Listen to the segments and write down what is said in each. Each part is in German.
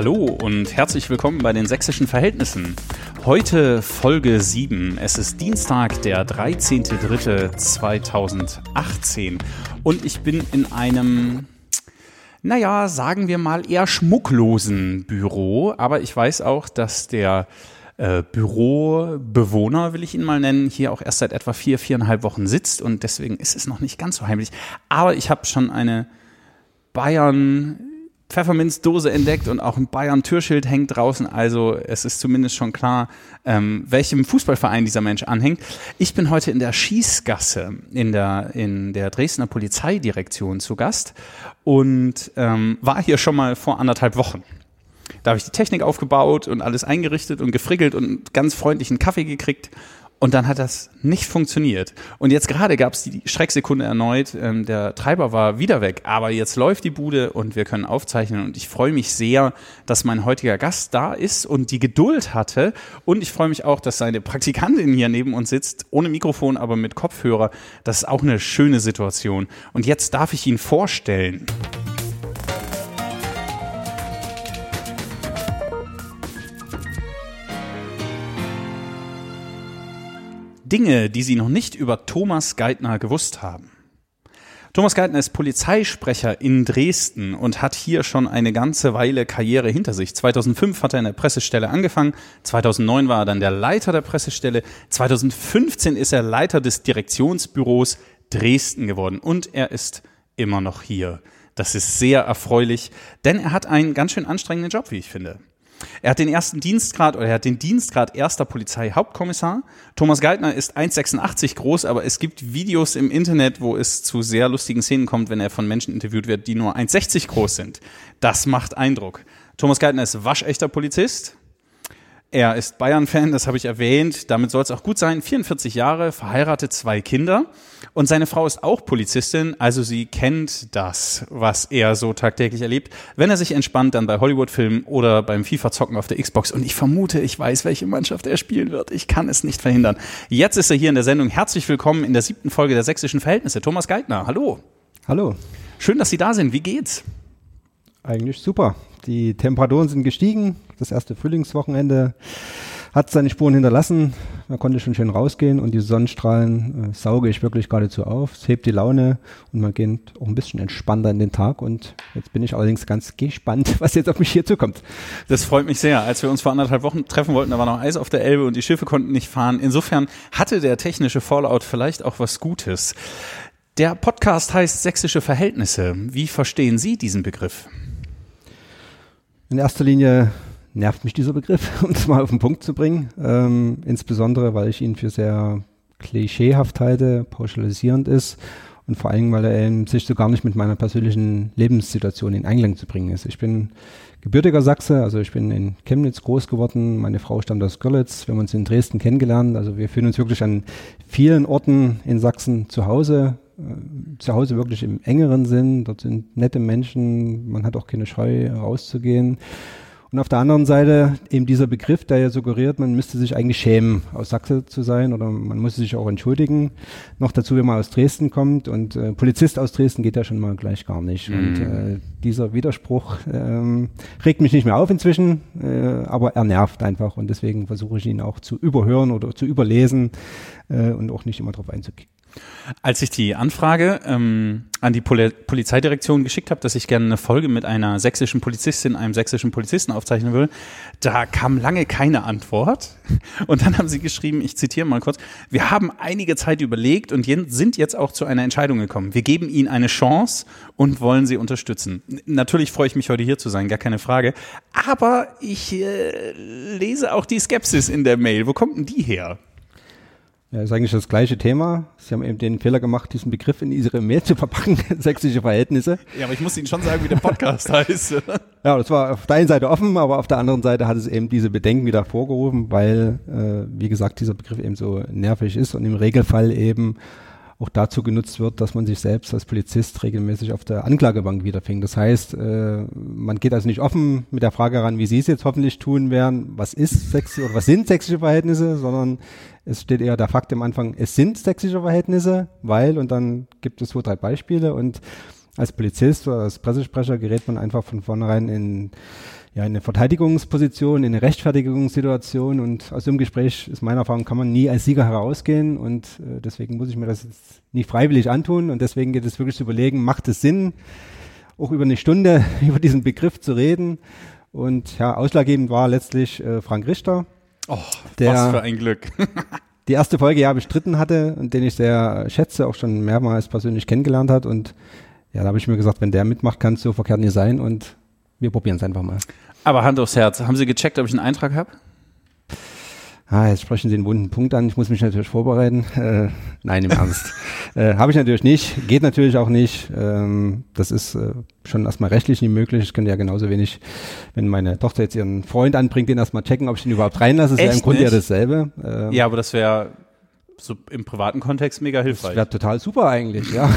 Hallo und herzlich willkommen bei den sächsischen Verhältnissen. Heute Folge 7. Es ist Dienstag, der 13.03.2018 und ich bin in einem, naja, sagen wir mal eher schmucklosen Büro, aber ich weiß auch, dass der äh, Bürobewohner, will ich ihn mal nennen, hier auch erst seit etwa vier, viereinhalb Wochen sitzt und deswegen ist es noch nicht ganz so heimlich. Aber ich habe schon eine Bayern Pfefferminzdose entdeckt und auch ein Bayern-Türschild hängt draußen. Also es ist zumindest schon klar, ähm, welchem Fußballverein dieser Mensch anhängt. Ich bin heute in der Schießgasse in der, in der Dresdner Polizeidirektion zu Gast und ähm, war hier schon mal vor anderthalb Wochen. Da habe ich die Technik aufgebaut und alles eingerichtet und gefrickelt und ganz freundlichen Kaffee gekriegt. Und dann hat das nicht funktioniert. Und jetzt gerade gab es die Schrecksekunde erneut. Ähm, der Treiber war wieder weg. Aber jetzt läuft die Bude und wir können aufzeichnen. Und ich freue mich sehr, dass mein heutiger Gast da ist und die Geduld hatte. Und ich freue mich auch, dass seine Praktikantin hier neben uns sitzt, ohne Mikrofon, aber mit Kopfhörer. Das ist auch eine schöne Situation. Und jetzt darf ich ihn vorstellen. Dinge, die Sie noch nicht über Thomas Geithner gewusst haben. Thomas Geithner ist Polizeisprecher in Dresden und hat hier schon eine ganze Weile Karriere hinter sich. 2005 hat er in der Pressestelle angefangen, 2009 war er dann der Leiter der Pressestelle, 2015 ist er Leiter des Direktionsbüros Dresden geworden und er ist immer noch hier. Das ist sehr erfreulich, denn er hat einen ganz schön anstrengenden Job, wie ich finde. Er hat den ersten Dienstgrad oder er hat den Dienstgrad erster Polizeihauptkommissar. Thomas Geithner ist 1,86 groß, aber es gibt Videos im Internet, wo es zu sehr lustigen Szenen kommt, wenn er von Menschen interviewt wird, die nur 1,60 groß sind. Das macht Eindruck. Thomas Geithner ist waschechter Polizist. Er ist Bayern-Fan, das habe ich erwähnt. Damit soll es auch gut sein. 44 Jahre, verheiratet, zwei Kinder. Und seine Frau ist auch Polizistin, also sie kennt das, was er so tagtäglich erlebt, wenn er sich entspannt dann bei Hollywood-Filmen oder beim FIFA-Zocken auf der Xbox. Und ich vermute, ich weiß, welche Mannschaft er spielen wird. Ich kann es nicht verhindern. Jetzt ist er hier in der Sendung. Herzlich willkommen in der siebten Folge der Sächsischen Verhältnisse. Thomas Geithner, hallo. Hallo. Schön, dass Sie da sind. Wie geht's? Eigentlich super. Die Temperaturen sind gestiegen. Das erste Frühlingswochenende hat seine Spuren hinterlassen. Man konnte schon schön rausgehen und die Sonnenstrahlen äh, sauge ich wirklich geradezu auf. Es hebt die Laune und man geht auch ein bisschen entspannter in den Tag. Und jetzt bin ich allerdings ganz gespannt, was jetzt auf mich hier zukommt. Das freut mich sehr. Als wir uns vor anderthalb Wochen treffen wollten, da war noch Eis auf der Elbe und die Schiffe konnten nicht fahren. Insofern hatte der technische Fallout vielleicht auch was Gutes. Der Podcast heißt Sächsische Verhältnisse. Wie verstehen Sie diesen Begriff? In erster Linie nervt mich dieser Begriff, um es mal auf den Punkt zu bringen. Ähm, insbesondere, weil ich ihn für sehr klischeehaft halte, pauschalisierend ist und vor allem, weil er eben sich so gar nicht mit meiner persönlichen Lebenssituation in Einklang zu bringen ist. Ich bin gebürtiger Sachse, also ich bin in Chemnitz groß geworden, meine Frau stammt aus Görlitz, wir haben uns in Dresden kennengelernt, also wir fühlen uns wirklich an vielen Orten in Sachsen zu Hause, zu Hause wirklich im engeren Sinn, dort sind nette Menschen, man hat auch keine Scheu rauszugehen. Und auf der anderen Seite eben dieser Begriff, der ja suggeriert, man müsste sich eigentlich schämen, aus Sachse zu sein oder man muss sich auch entschuldigen. Noch dazu, wenn man aus Dresden kommt und äh, Polizist aus Dresden geht ja schon mal gleich gar nicht. Mhm. Und äh, dieser Widerspruch ähm, regt mich nicht mehr auf inzwischen, äh, aber er nervt einfach und deswegen versuche ich ihn auch zu überhören oder zu überlesen äh, und auch nicht immer darauf einzugehen. Als ich die Anfrage ähm, an die Poli Polizeidirektion geschickt habe, dass ich gerne eine Folge mit einer sächsischen Polizistin, einem sächsischen Polizisten aufzeichnen will, da kam lange keine Antwort. Und dann haben sie geschrieben, ich zitiere mal kurz, wir haben einige Zeit überlegt und sind jetzt auch zu einer Entscheidung gekommen. Wir geben Ihnen eine Chance und wollen Sie unterstützen. Natürlich freue ich mich, heute hier zu sein, gar keine Frage. Aber ich äh, lese auch die Skepsis in der Mail. Wo kommt denn die her? Ja, ist eigentlich das gleiche Thema. Sie haben eben den Fehler gemacht, diesen Begriff in Ihre Mail zu verpacken, sächsische Verhältnisse. Ja, aber ich muss Ihnen schon sagen, wie der Podcast heißt. Ja, das war auf der einen Seite offen, aber auf der anderen Seite hat es eben diese Bedenken wieder vorgerufen, weil, äh, wie gesagt, dieser Begriff eben so nervig ist und im Regelfall eben auch dazu genutzt wird, dass man sich selbst als Polizist regelmäßig auf der Anklagebank wiederfindet. Das heißt, äh, man geht also nicht offen mit der Frage ran, wie Sie es jetzt hoffentlich tun werden, was ist sächsische oder was sind sächsische Verhältnisse, sondern es steht eher der Fakt am Anfang, es sind sächsische Verhältnisse, weil und dann gibt es zwei, drei Beispiele. Und als Polizist oder als Pressesprecher gerät man einfach von vornherein in ja, in eine Verteidigungsposition, in eine Rechtfertigungssituation und aus dem Gespräch ist meiner Erfahrung, kann man nie als Sieger herausgehen und äh, deswegen muss ich mir das jetzt nicht freiwillig antun und deswegen geht es wirklich zu überlegen, macht es Sinn, auch über eine Stunde über diesen Begriff zu reden und ja, ausschlaggebend war letztlich äh, Frank Richter. Oh, der, was für ein Glück. die erste Folge ja bestritten hatte und den ich sehr schätze, auch schon mehrmals persönlich kennengelernt hat und ja, da habe ich mir gesagt, wenn der mitmacht, kann es so verkehrt nicht sein und wir probieren es einfach mal. Aber Hand aufs Herz, haben Sie gecheckt, ob ich einen Eintrag habe? Ah, jetzt sprechen Sie den wunden Punkt an. Ich muss mich natürlich vorbereiten. Äh, nein, im Ernst. äh, Habe ich natürlich nicht. Geht natürlich auch nicht. Ähm, das ist äh, schon erstmal rechtlich nicht möglich. Ich könnte ja genauso wenig, wenn meine Tochter jetzt ihren Freund anbringt, den erstmal checken, ob ich den überhaupt reinlasse. Das wäre im Grunde ja dasselbe. Ähm, ja, aber das wäre so im privaten Kontext mega hilfreich. Das wäre total super eigentlich, ja.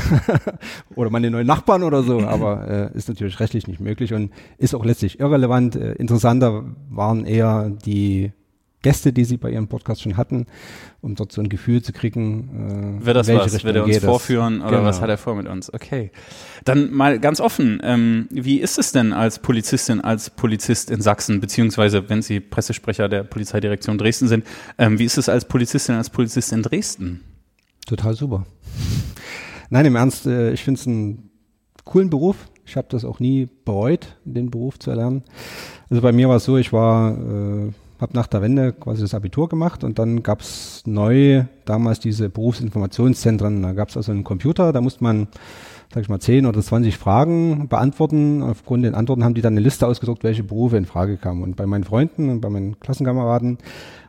oder meine neuen Nachbarn oder so, aber äh, ist natürlich rechtlich nicht möglich und ist auch letztlich irrelevant. Äh, interessanter waren eher die Gäste, die sie bei ihrem Podcast schon hatten, um dort so ein Gefühl zu kriegen. Äh, Wird das was? Richtung Wird er uns vorführen oder genau. was hat er vor mit uns? Okay. Dann mal ganz offen, ähm, wie ist es denn als Polizistin, als Polizist in Sachsen, beziehungsweise wenn Sie Pressesprecher der Polizeidirektion Dresden sind, ähm, wie ist es als Polizistin, als Polizist in Dresden? Total super. Nein, im Ernst, äh, ich finde es einen coolen Beruf. Ich habe das auch nie bereut, den Beruf zu erlernen. Also bei mir war es so, ich war äh, habe nach der Wende quasi das Abitur gemacht und dann gab es neu damals diese Berufsinformationszentren. Da gab es also einen Computer, da musste man, sag ich mal, 10 oder 20 Fragen beantworten. Aufgrund den Antworten haben die dann eine Liste ausgedruckt, welche Berufe in Frage kamen. Und bei meinen Freunden und bei meinen Klassenkameraden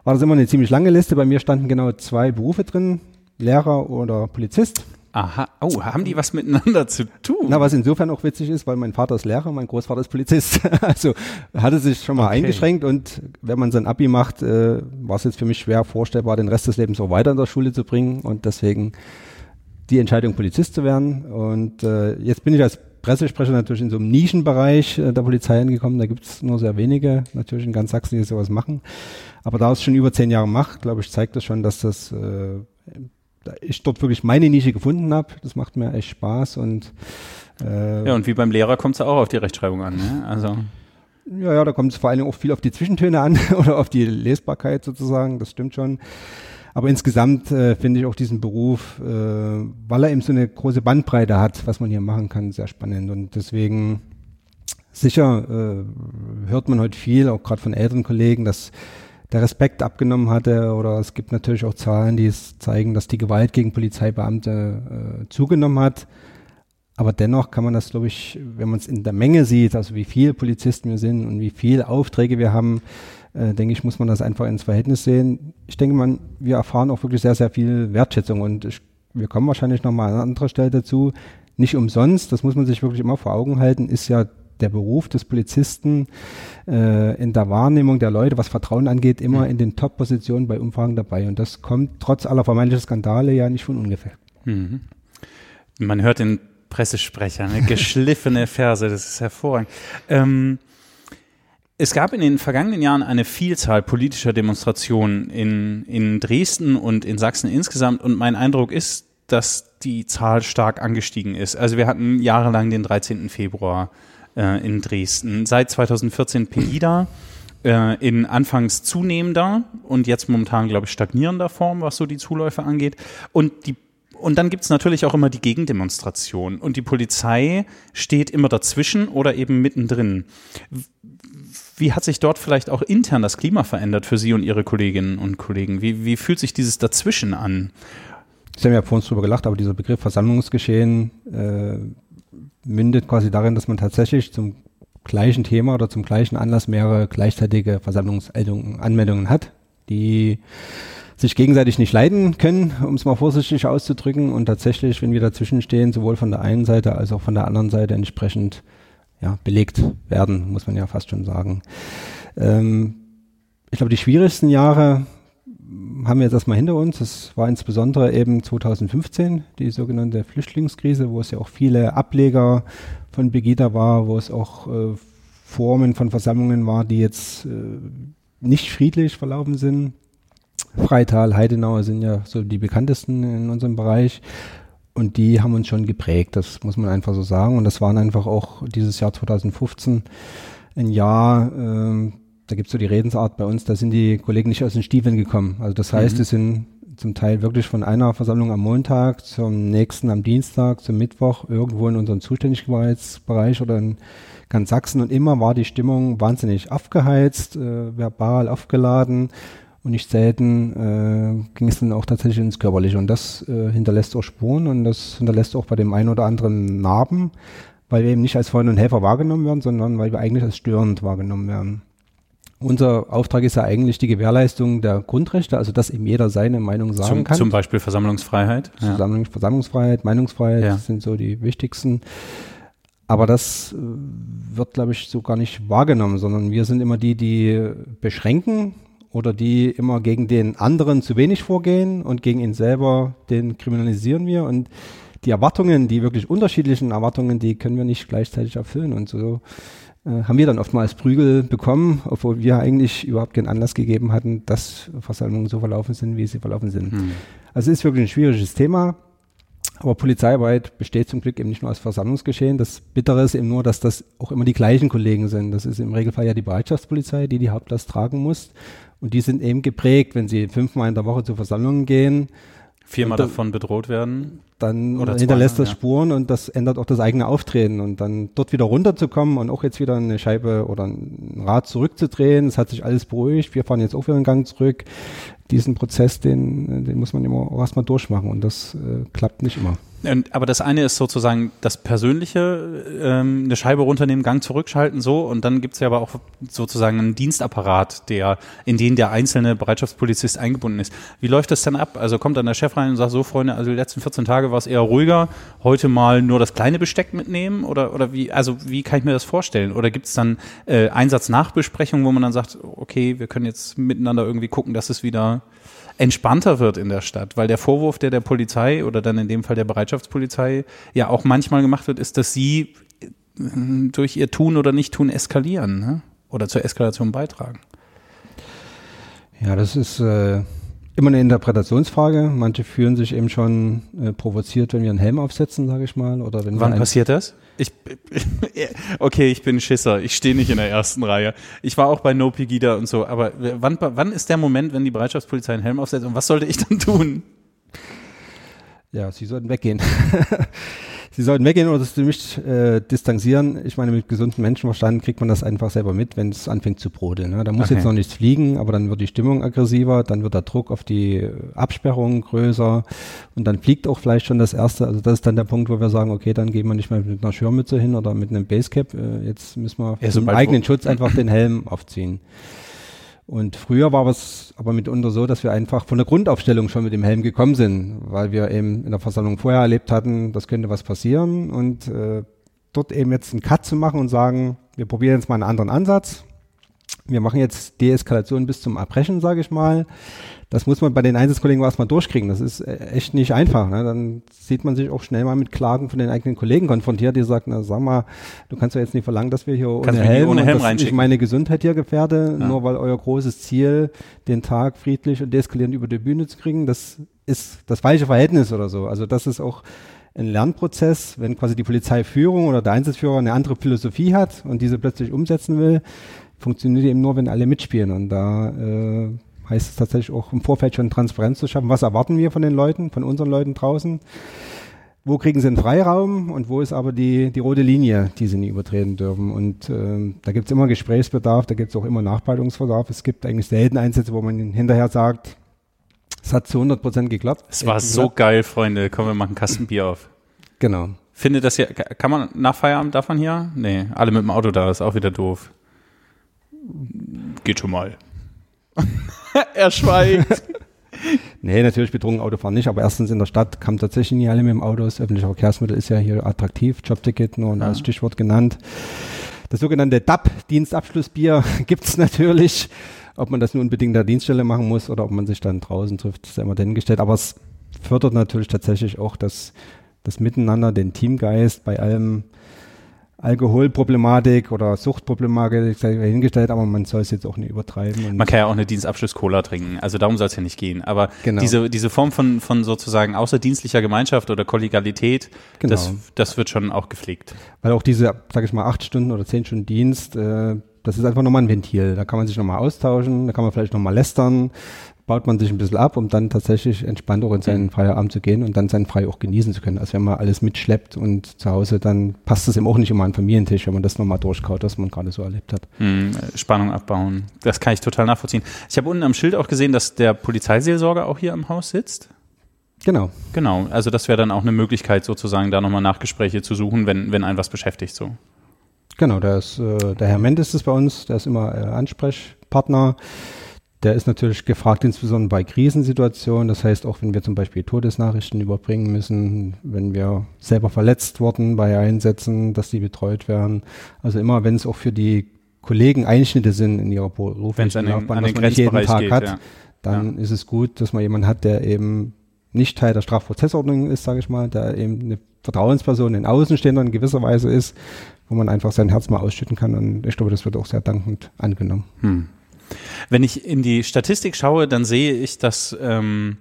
war das immer eine ziemlich lange Liste. Bei mir standen genau zwei Berufe drin, Lehrer oder Polizist. Aha, oh, haben die was miteinander zu tun? Na, was insofern auch witzig ist, weil mein Vater ist Lehrer, mein Großvater ist Polizist. also hatte sich schon mal okay. eingeschränkt und wenn man sein Abi macht, äh, war es jetzt für mich schwer vorstellbar, den Rest des Lebens auch weiter in der Schule zu bringen und deswegen die Entscheidung, Polizist zu werden. Und äh, jetzt bin ich als Pressesprecher natürlich in so einem Nischenbereich äh, der Polizei angekommen. Da gibt es nur sehr wenige natürlich in ganz Sachsen, die sowas machen. Aber da es schon über zehn Jahre macht, glaube ich, zeigt das schon, dass das äh, ich dort wirklich meine Nische gefunden habe. Das macht mir echt Spaß und äh, ja und wie beim Lehrer kommt es auch auf die Rechtschreibung an, ne? Also ja, ja, da kommt es vor allem auch viel auf die Zwischentöne an oder auf die Lesbarkeit sozusagen. Das stimmt schon. Aber insgesamt äh, finde ich auch diesen Beruf, äh, weil er eben so eine große Bandbreite hat, was man hier machen kann, sehr spannend. Und deswegen sicher äh, hört man heute viel, auch gerade von älteren Kollegen, dass der Respekt abgenommen hatte. Oder es gibt natürlich auch Zahlen, die es zeigen, dass die Gewalt gegen Polizeibeamte äh, zugenommen hat. Aber dennoch kann man das, glaube ich, wenn man es in der Menge sieht, also wie viele Polizisten wir sind und wie viele Aufträge wir haben, äh, denke ich, muss man das einfach ins Verhältnis sehen. Ich denke, man, wir erfahren auch wirklich sehr, sehr viel Wertschätzung und ich, wir kommen wahrscheinlich nochmal an anderer Stelle dazu. Nicht umsonst, das muss man sich wirklich immer vor Augen halten, ist ja der Beruf des Polizisten äh, in der Wahrnehmung der Leute, was Vertrauen angeht, immer mhm. in den Top-Positionen bei Umfragen dabei. Und das kommt trotz aller vermeintlichen Skandale ja nicht von ungefähr. Mhm. Man hört den Pressesprecher, ne? geschliffene Verse, das ist hervorragend. Ähm, es gab in den vergangenen Jahren eine Vielzahl politischer Demonstrationen in, in Dresden und in Sachsen insgesamt und mein Eindruck ist, dass die Zahl stark angestiegen ist. Also wir hatten jahrelang den 13. Februar, äh, in Dresden. Seit 2014 Pegida äh, in anfangs zunehmender und jetzt momentan, glaube ich, stagnierender Form, was so die Zuläufe angeht. Und die und dann gibt's natürlich auch immer die Gegendemonstration. Und die Polizei steht immer dazwischen oder eben mittendrin. Wie hat sich dort vielleicht auch intern das Klima verändert für Sie und Ihre Kolleginnen und Kollegen? Wie, wie fühlt sich dieses Dazwischen an? Sie haben ja vor uns drüber gelacht, aber dieser Begriff Versammlungsgeschehen äh, mündet quasi darin, dass man tatsächlich zum gleichen Thema oder zum gleichen Anlass mehrere gleichzeitige Versammlungsanmeldungen hat, die sich gegenseitig nicht leiden können, um es mal vorsichtig auszudrücken. Und tatsächlich, wenn wir dazwischen stehen, sowohl von der einen Seite als auch von der anderen Seite entsprechend ja, belegt werden, muss man ja fast schon sagen. Ähm, ich glaube, die schwierigsten Jahre haben wir jetzt erstmal hinter uns. Es war insbesondere eben 2015 die sogenannte Flüchtlingskrise, wo es ja auch viele Ableger von Begida war, wo es auch äh, Formen von Versammlungen war, die jetzt äh, nicht friedlich verlaufen sind. Freital, Heidenau sind ja so die bekanntesten in unserem Bereich. Und die haben uns schon geprägt, das muss man einfach so sagen. Und das waren einfach auch dieses Jahr 2015 ein Jahr, äh, da gibt es so die Redensart bei uns, da sind die Kollegen nicht aus den Stiefeln gekommen. Also das heißt, mhm. die sind zum Teil wirklich von einer Versammlung am Montag zum nächsten am Dienstag, zum Mittwoch irgendwo in unserem Zuständigkeitsbereich oder in ganz Sachsen und immer war die Stimmung wahnsinnig aufgeheizt, äh, verbal aufgeladen und nicht selten äh, ging es dann auch tatsächlich ins Körperliche und das äh, hinterlässt auch Spuren und das hinterlässt auch bei dem einen oder anderen Narben, weil wir eben nicht als Freunde und Helfer wahrgenommen werden, sondern weil wir eigentlich als störend wahrgenommen werden. Unser Auftrag ist ja eigentlich die Gewährleistung der Grundrechte, also dass eben jeder seine Meinung sagen zum, kann. Zum Beispiel Versammlungsfreiheit. Ja. Versammlungsfreiheit, Meinungsfreiheit ja. sind so die wichtigsten. Aber das äh, wird, glaube ich, so gar nicht wahrgenommen, sondern wir sind immer die, die beschränken oder die immer gegen den anderen zu wenig vorgehen und gegen ihn selber, den kriminalisieren wir. Und die Erwartungen, die wirklich unterschiedlichen Erwartungen, die können wir nicht gleichzeitig erfüllen. Und so haben wir dann oftmals Prügel bekommen, obwohl wir eigentlich überhaupt keinen Anlass gegeben hatten, dass Versammlungen so verlaufen sind, wie sie verlaufen sind. Hm. Also es ist wirklich ein schwieriges Thema. Aber Polizeiarbeit besteht zum Glück eben nicht nur aus Versammlungsgeschehen. Das Bittere ist eben nur, dass das auch immer die gleichen Kollegen sind. Das ist im Regelfall ja die Bereitschaftspolizei, die die Hauptlast tragen muss. Und die sind eben geprägt, wenn sie fünfmal in der Woche zu Versammlungen gehen. Viermal dann, davon bedroht werden. Dann Oder hinterlässt das ja. Spuren und das ändert auch das eigene Auftreten. Und dann dort wieder runterzukommen und auch jetzt wieder eine Scheibe oder ein Rad zurückzudrehen. Es hat sich alles beruhigt. Wir fahren jetzt auch wieder einen Gang zurück diesen Prozess, den, den muss man immer auch erstmal durchmachen und das äh, klappt nicht immer. Und, aber das eine ist sozusagen das Persönliche, ähm, eine Scheibe runternehmen, Gang zurückschalten, so. Und dann gibt es ja aber auch sozusagen einen Dienstapparat, der, in den der einzelne Bereitschaftspolizist eingebunden ist. Wie läuft das denn ab? Also kommt dann der Chef rein und sagt, so Freunde, also die letzten 14 Tage war es eher ruhiger, heute mal nur das kleine Besteck mitnehmen? Oder, oder wie, also wie kann ich mir das vorstellen? Oder gibt es dann äh, Einsatznachbesprechungen, wo man dann sagt, okay, wir können jetzt miteinander irgendwie gucken, dass es wieder entspannter wird in der Stadt, weil der Vorwurf, der der Polizei oder dann in dem Fall der Bereitschaftspolizei ja auch manchmal gemacht wird, ist, dass sie äh, durch ihr Tun oder Nicht-Tun eskalieren ne? oder zur Eskalation beitragen. Ja, das ist äh, immer eine Interpretationsfrage. Manche fühlen sich eben schon äh, provoziert, wenn wir einen Helm aufsetzen, sage ich mal. Oder wenn Wann passiert das? Ich, okay, ich bin Schisser. Ich stehe nicht in der ersten Reihe. Ich war auch bei No Pegida und so. Aber wann, wann ist der Moment, wenn die Bereitschaftspolizei einen Helm aufsetzt? Und was sollte ich dann tun? Ja, sie sollten weggehen. Sie sollten weggehen oder sie mich äh, distanzieren. Ich meine, mit gesundem Menschenverstand kriegt man das einfach selber mit, wenn es anfängt zu brodeln. Ne? Da muss okay. jetzt noch nichts fliegen, aber dann wird die Stimmung aggressiver, dann wird der Druck auf die Absperrung größer und dann fliegt auch vielleicht schon das Erste. Also das ist dann der Punkt, wo wir sagen, okay, dann gehen wir nicht mehr mit einer Schirmmütze hin oder mit einem Basecap. Äh, jetzt müssen wir ja, zum eigenen Schutz einfach den Helm aufziehen. Und früher war es aber mitunter so, dass wir einfach von der Grundaufstellung schon mit dem Helm gekommen sind, weil wir eben in der Versammlung vorher erlebt hatten, das könnte was passieren und äh, dort eben jetzt einen Cut zu machen und sagen, wir probieren jetzt mal einen anderen Ansatz. Wir machen jetzt Deeskalation bis zum Erbrechen, sage ich mal das muss man bei den Einsatzkollegen erstmal durchkriegen. Das ist äh, echt nicht einfach. Ne? Dann sieht man sich auch schnell mal mit Klagen von den eigenen Kollegen konfrontiert, die sagen, na sag mal, du kannst ja jetzt nicht verlangen, dass wir hier ohne Helm, ohne Helm und ich meine Gesundheit hier gefährde, ja. nur weil euer großes Ziel, den Tag friedlich und deeskalierend über die Bühne zu kriegen, das ist das falsche Verhältnis oder so. Also das ist auch ein Lernprozess, wenn quasi die Polizeiführung oder der Einsatzführer eine andere Philosophie hat und diese plötzlich umsetzen will, funktioniert eben nur, wenn alle mitspielen. Und da äh, heißt es tatsächlich auch im Vorfeld schon Transparenz zu schaffen. Was erwarten wir von den Leuten, von unseren Leuten draußen? Wo kriegen sie einen Freiraum und wo ist aber die, die rote Linie, die sie nie übertreten dürfen? Und äh, da gibt es immer Gesprächsbedarf, da gibt es auch immer Nachbereitungsbedarf. Es gibt eigentlich selten Einsätze, wo man hinterher sagt, es hat zu 100 Prozent geklappt. Es war so geil, Freunde. Komm, wir machen einen Kasten Bier auf. Genau. Findet das hier, kann man nach Feierabend davon hier? Nee, alle mit dem Auto da, ist auch wieder doof. Geht schon mal. er schweigt. nee, natürlich betrunken Autofahren nicht, aber erstens in der Stadt kamen tatsächlich nie alle mit dem Auto. Das öffentliche Verkehrsmittel ist ja hier attraktiv, Jobticket nur ja. als Stichwort genannt. Das sogenannte DAP, Dienstabschlussbier, gibt es natürlich. Ob man das nur unbedingt der Dienststelle machen muss oder ob man sich dann draußen trifft, ist ja immer dahingestellt. Aber es fördert natürlich tatsächlich auch das, das Miteinander, den Teamgeist bei allem Alkoholproblematik oder Suchtproblematik sei hingestellt, aber man soll es jetzt auch nicht übertreiben. man kann ja auch eine Dienstabschluss-Cola trinken, also darum soll es ja nicht gehen. Aber genau. diese, diese Form von, von sozusagen außerdienstlicher Gemeinschaft oder Kollegialität, genau. das, das wird schon auch gepflegt. Weil auch diese, sag ich mal, acht Stunden oder zehn Stunden Dienst, äh, das ist einfach nochmal ein Ventil. Da kann man sich nochmal austauschen, da kann man vielleicht nochmal lästern, baut man sich ein bisschen ab, um dann tatsächlich entspannt auch in seinen mhm. Feierabend zu gehen und dann seinen Frei auch genießen zu können. Also wenn man alles mitschleppt und zu Hause, dann passt es eben auch nicht immer an den Familientisch, wenn man das nochmal durchkaut, was man gerade so erlebt hat. Mhm, Spannung abbauen. Das kann ich total nachvollziehen. Ich habe unten am Schild auch gesehen, dass der Polizeiseelsorger auch hier im Haus sitzt. Genau. Genau. Also das wäre dann auch eine Möglichkeit, sozusagen da nochmal Nachgespräche zu suchen, wenn, wenn ein was beschäftigt so. Genau, der, ist, äh, der Herr Mendes ist bei uns, der ist immer äh, Ansprechpartner. Der ist natürlich gefragt, insbesondere bei Krisensituationen. Das heißt, auch wenn wir zum Beispiel Todesnachrichten überbringen müssen, wenn wir selber verletzt wurden bei Einsätzen, dass die betreut werden. Also immer, wenn es auch für die Kollegen Einschnitte sind in ihrer beruflichen Laufbahn, was man nicht jeden Tag geht, hat, ja. dann ja. ist es gut, dass man jemanden hat, der eben nicht Teil der Strafprozessordnung ist, sage ich mal, der eben eine Vertrauensperson in Außenstehender in gewisser Weise ist, wo man einfach sein Herz mal ausschütten kann. Und ich glaube, das wird auch sehr dankend angenommen. Hm. Wenn ich in die Statistik schaue, dann sehe ich, dass ähm,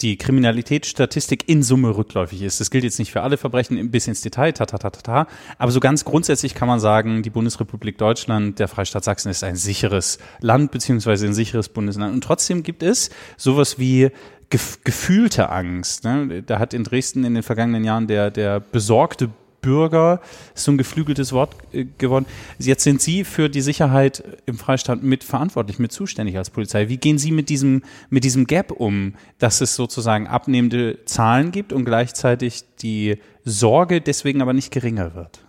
die Kriminalitätsstatistik in Summe rückläufig ist. Das gilt jetzt nicht für alle Verbrechen bis ins Detail, ta, ta, ta, ta, ta. aber so ganz grundsätzlich kann man sagen, die Bundesrepublik Deutschland, der Freistaat Sachsen ist ein sicheres Land beziehungsweise ein sicheres Bundesland. Und trotzdem gibt es sowas wie gef gefühlte Angst. Ne? Da hat in Dresden in den vergangenen Jahren der, der besorgte Bürger, ist so ein geflügeltes Wort äh, geworden. Jetzt sind Sie für die Sicherheit im Freistaat mit verantwortlich, mit zuständig als Polizei. Wie gehen Sie mit diesem, mit diesem Gap um, dass es sozusagen abnehmende Zahlen gibt und gleichzeitig die Sorge deswegen aber nicht geringer wird?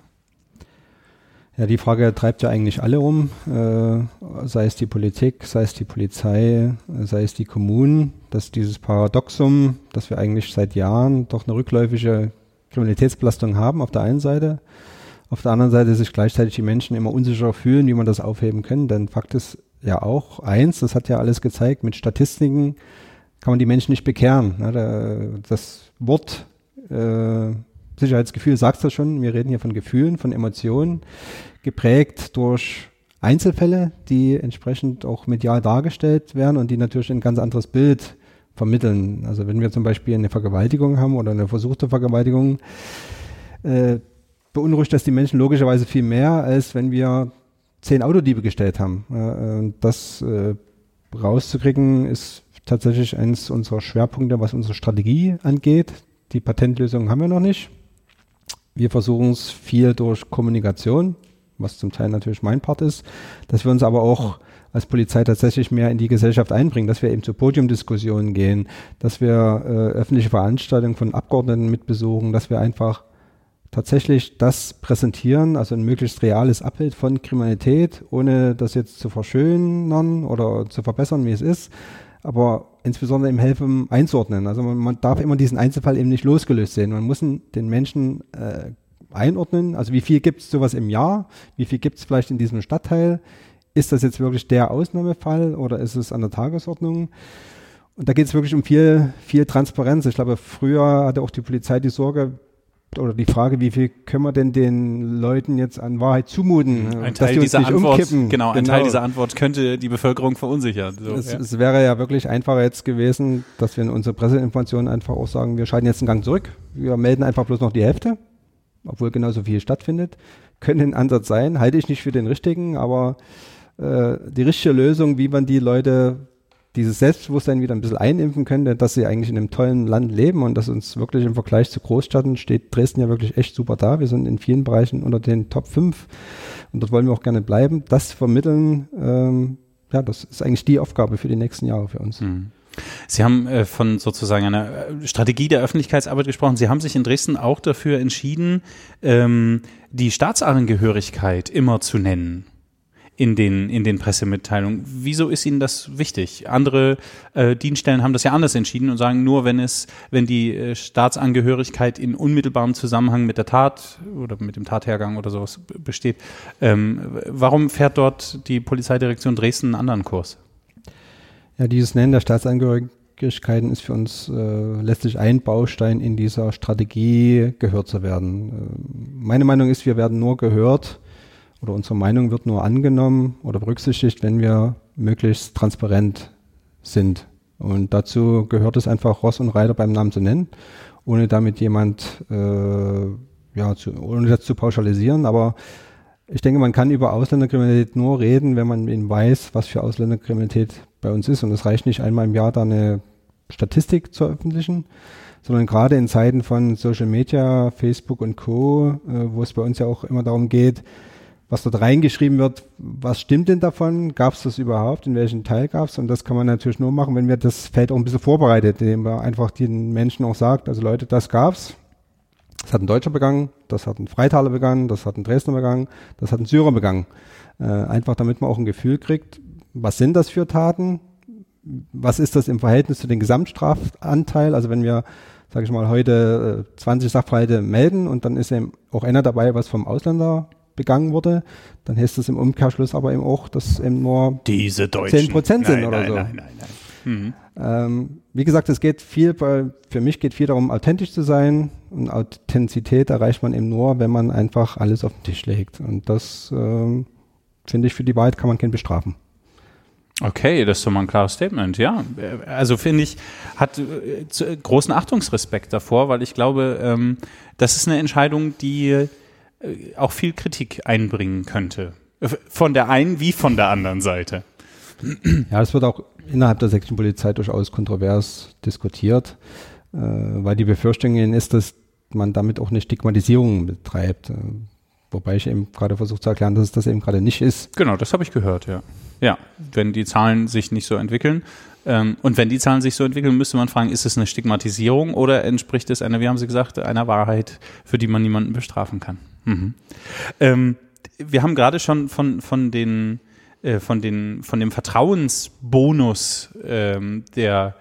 Ja, die Frage treibt ja eigentlich alle um, äh, sei es die Politik, sei es die Polizei, sei es die Kommunen, dass dieses Paradoxum, dass wir eigentlich seit Jahren doch eine rückläufige Kriminalitätsbelastung haben auf der einen Seite, auf der anderen Seite sich gleichzeitig die Menschen immer unsicher fühlen, wie man das aufheben kann. Denn Fakt ist ja auch eins, das hat ja alles gezeigt, mit Statistiken kann man die Menschen nicht bekehren. Das Wort äh, Sicherheitsgefühl sagt das schon, wir reden hier von Gefühlen, von Emotionen, geprägt durch Einzelfälle, die entsprechend auch medial dargestellt werden und die natürlich ein ganz anderes Bild vermitteln. Also wenn wir zum Beispiel eine Vergewaltigung haben oder eine versuchte Vergewaltigung, äh, beunruhigt das die Menschen logischerweise viel mehr, als wenn wir zehn Autodiebe gestellt haben. Äh, das äh, rauszukriegen ist tatsächlich eines unserer Schwerpunkte, was unsere Strategie angeht. Die Patentlösung haben wir noch nicht. Wir versuchen es viel durch Kommunikation, was zum Teil natürlich mein Part ist, dass wir uns aber auch als Polizei tatsächlich mehr in die Gesellschaft einbringen, dass wir eben zu Podiumdiskussionen gehen, dass wir äh, öffentliche Veranstaltungen von Abgeordneten mitbesuchen, dass wir einfach tatsächlich das präsentieren, also ein möglichst reales Abbild von Kriminalität, ohne das jetzt zu verschönern oder zu verbessern, wie es ist, aber insbesondere im helfen einzuordnen. Also man, man darf immer diesen Einzelfall eben nicht losgelöst sehen. Man muss den Menschen äh, einordnen, also wie viel gibt es sowas im Jahr, wie viel gibt es vielleicht in diesem Stadtteil, ist das jetzt wirklich der Ausnahmefall oder ist es an der Tagesordnung? Und da geht es wirklich um viel, viel Transparenz. Ich glaube, früher hatte auch die Polizei die Sorge oder die Frage, wie viel können wir denn den Leuten jetzt an Wahrheit zumuten? Ein Teil dieser Antwort, umkippen. genau, ein genau. Teil dieser Antwort könnte die Bevölkerung verunsichern. So, es, ja. es, wäre ja wirklich einfacher jetzt gewesen, dass wir in unserer Presseinformation einfach auch sagen, wir schalten jetzt einen Gang zurück. Wir melden einfach bloß noch die Hälfte, obwohl genauso viel stattfindet. Könnte ein Ansatz sein, halte ich nicht für den richtigen, aber äh, die richtige Lösung, wie man die Leute dieses Selbstbewusstsein wieder ein bisschen einimpfen könnte, dass sie eigentlich in einem tollen Land leben und dass uns wirklich im Vergleich zu Großstädten steht Dresden ja wirklich echt super da. Wir sind in vielen Bereichen unter den Top 5 und dort wollen wir auch gerne bleiben. Das vermitteln, ähm, ja, das ist eigentlich die Aufgabe für die nächsten Jahre für uns. Mhm. Sie haben äh, von sozusagen einer äh, Strategie der Öffentlichkeitsarbeit gesprochen. Sie haben sich in Dresden auch dafür entschieden, ähm, die Staatsangehörigkeit immer zu nennen in den, in den Pressemitteilungen. Wieso ist Ihnen das wichtig? Andere äh, Dienststellen haben das ja anders entschieden und sagen, nur wenn es, wenn die äh, Staatsangehörigkeit in unmittelbarem Zusammenhang mit der Tat oder mit dem Tathergang oder sowas besteht. Ähm, warum fährt dort die Polizeidirektion Dresden einen anderen Kurs? Ja, dieses Nennen der Staatsangehörigen Schwierigkeiten ist für uns äh, letztlich ein Baustein in dieser Strategie, gehört zu werden. Äh, meine Meinung ist, wir werden nur gehört oder unsere Meinung wird nur angenommen oder berücksichtigt, wenn wir möglichst transparent sind. Und dazu gehört es einfach, Ross und Reiter beim Namen zu nennen, ohne damit jemand, äh, ja, zu, ohne das zu pauschalisieren. Aber ich denke, man kann über Ausländerkriminalität nur reden, wenn man eben weiß, was für Ausländerkriminalität bei uns ist. Und es reicht nicht einmal im Jahr da eine Statistik zu veröffentlichen, sondern gerade in Zeiten von Social Media, Facebook und Co., äh, wo es bei uns ja auch immer darum geht, was dort reingeschrieben wird, was stimmt denn davon? Gab es das überhaupt? In welchem Teil gab es? Und das kann man natürlich nur machen, wenn wir das Feld auch ein bisschen vorbereitet, indem man einfach den Menschen auch sagt, also Leute, das gab's. Das hat ein Deutscher begangen, das hat ein Freitaler begangen, das hat ein Dresdner begangen, das hat ein Syrer begangen. Äh, einfach damit man auch ein Gefühl kriegt, was sind das für Taten? Was ist das im Verhältnis zu dem Gesamtstrafanteil? Also wenn wir, sage ich mal, heute äh, 20 Sachverhalte melden und dann ist eben auch einer dabei, was vom Ausländer begangen wurde, dann heißt das im Umkehrschluss aber eben auch, dass eben nur Diese Deutschen. 10 Prozent sind nein, oder nein, so. Nein, nein, nein. Mhm. Ähm, wie gesagt, es geht viel bei, für mich geht viel darum, authentisch zu sein. Und Authentizität erreicht man eben nur, wenn man einfach alles auf den Tisch legt. Und das ähm, finde ich für die Wahrheit kann man keinen bestrafen. Okay, das ist doch mal ein klares Statement, ja. Also finde ich, hat äh, großen Achtungsrespekt davor, weil ich glaube, ähm, das ist eine Entscheidung, die äh, auch viel Kritik einbringen könnte. Von der einen wie von der anderen Seite. Ja, es wird auch innerhalb der sächsischen Polizei durchaus kontrovers diskutiert, äh, weil die Befürchtung ist, dass man damit auch eine Stigmatisierung betreibt. Äh, wobei ich eben gerade versucht zu erklären, dass es das eben gerade nicht ist. Genau, das habe ich gehört, ja. Ja, wenn die Zahlen sich nicht so entwickeln. Ähm, und wenn die Zahlen sich so entwickeln, müsste man fragen, ist es eine Stigmatisierung oder entspricht es einer, wie haben Sie gesagt, einer Wahrheit, für die man niemanden bestrafen kann? Mhm. Ähm, wir haben gerade schon von, von den äh, von, den, von dem Vertrauensbonus ähm, der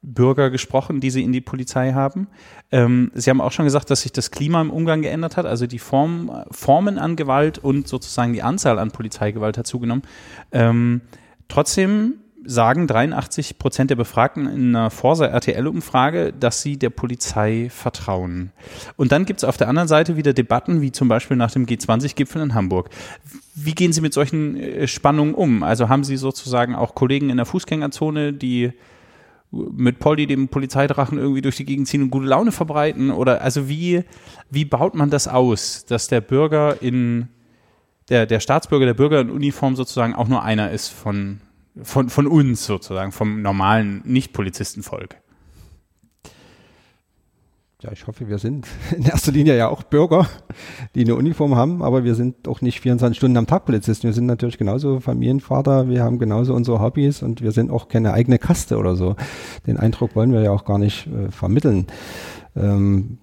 Bürger gesprochen, die sie in die Polizei haben. Ähm, sie haben auch schon gesagt, dass sich das Klima im Umgang geändert hat, also die Form, Formen an Gewalt und sozusagen die Anzahl an Polizeigewalt hat zugenommen. Ähm, trotzdem sagen 83 Prozent der Befragten in einer Forsa RTL-Umfrage, dass sie der Polizei vertrauen. Und dann gibt es auf der anderen Seite wieder Debatten, wie zum Beispiel nach dem G20-Gipfel in Hamburg. Wie gehen Sie mit solchen äh, Spannungen um? Also haben Sie sozusagen auch Kollegen in der Fußgängerzone, die mit Polly, dem Polizeidrachen, irgendwie durch die Gegend ziehen und gute Laune verbreiten? Oder also wie, wie baut man das aus, dass der Bürger in der, der Staatsbürger, der Bürger in Uniform sozusagen auch nur einer ist von, von, von uns sozusagen, vom normalen Nicht-Polizistenvolk. Ja, ich hoffe, wir sind in erster Linie ja auch Bürger, die eine Uniform haben, aber wir sind auch nicht 24 Stunden am Tag Polizisten. Wir sind natürlich genauso Familienvater, wir haben genauso unsere Hobbys und wir sind auch keine eigene Kaste oder so. Den Eindruck wollen wir ja auch gar nicht äh, vermitteln. Ähm,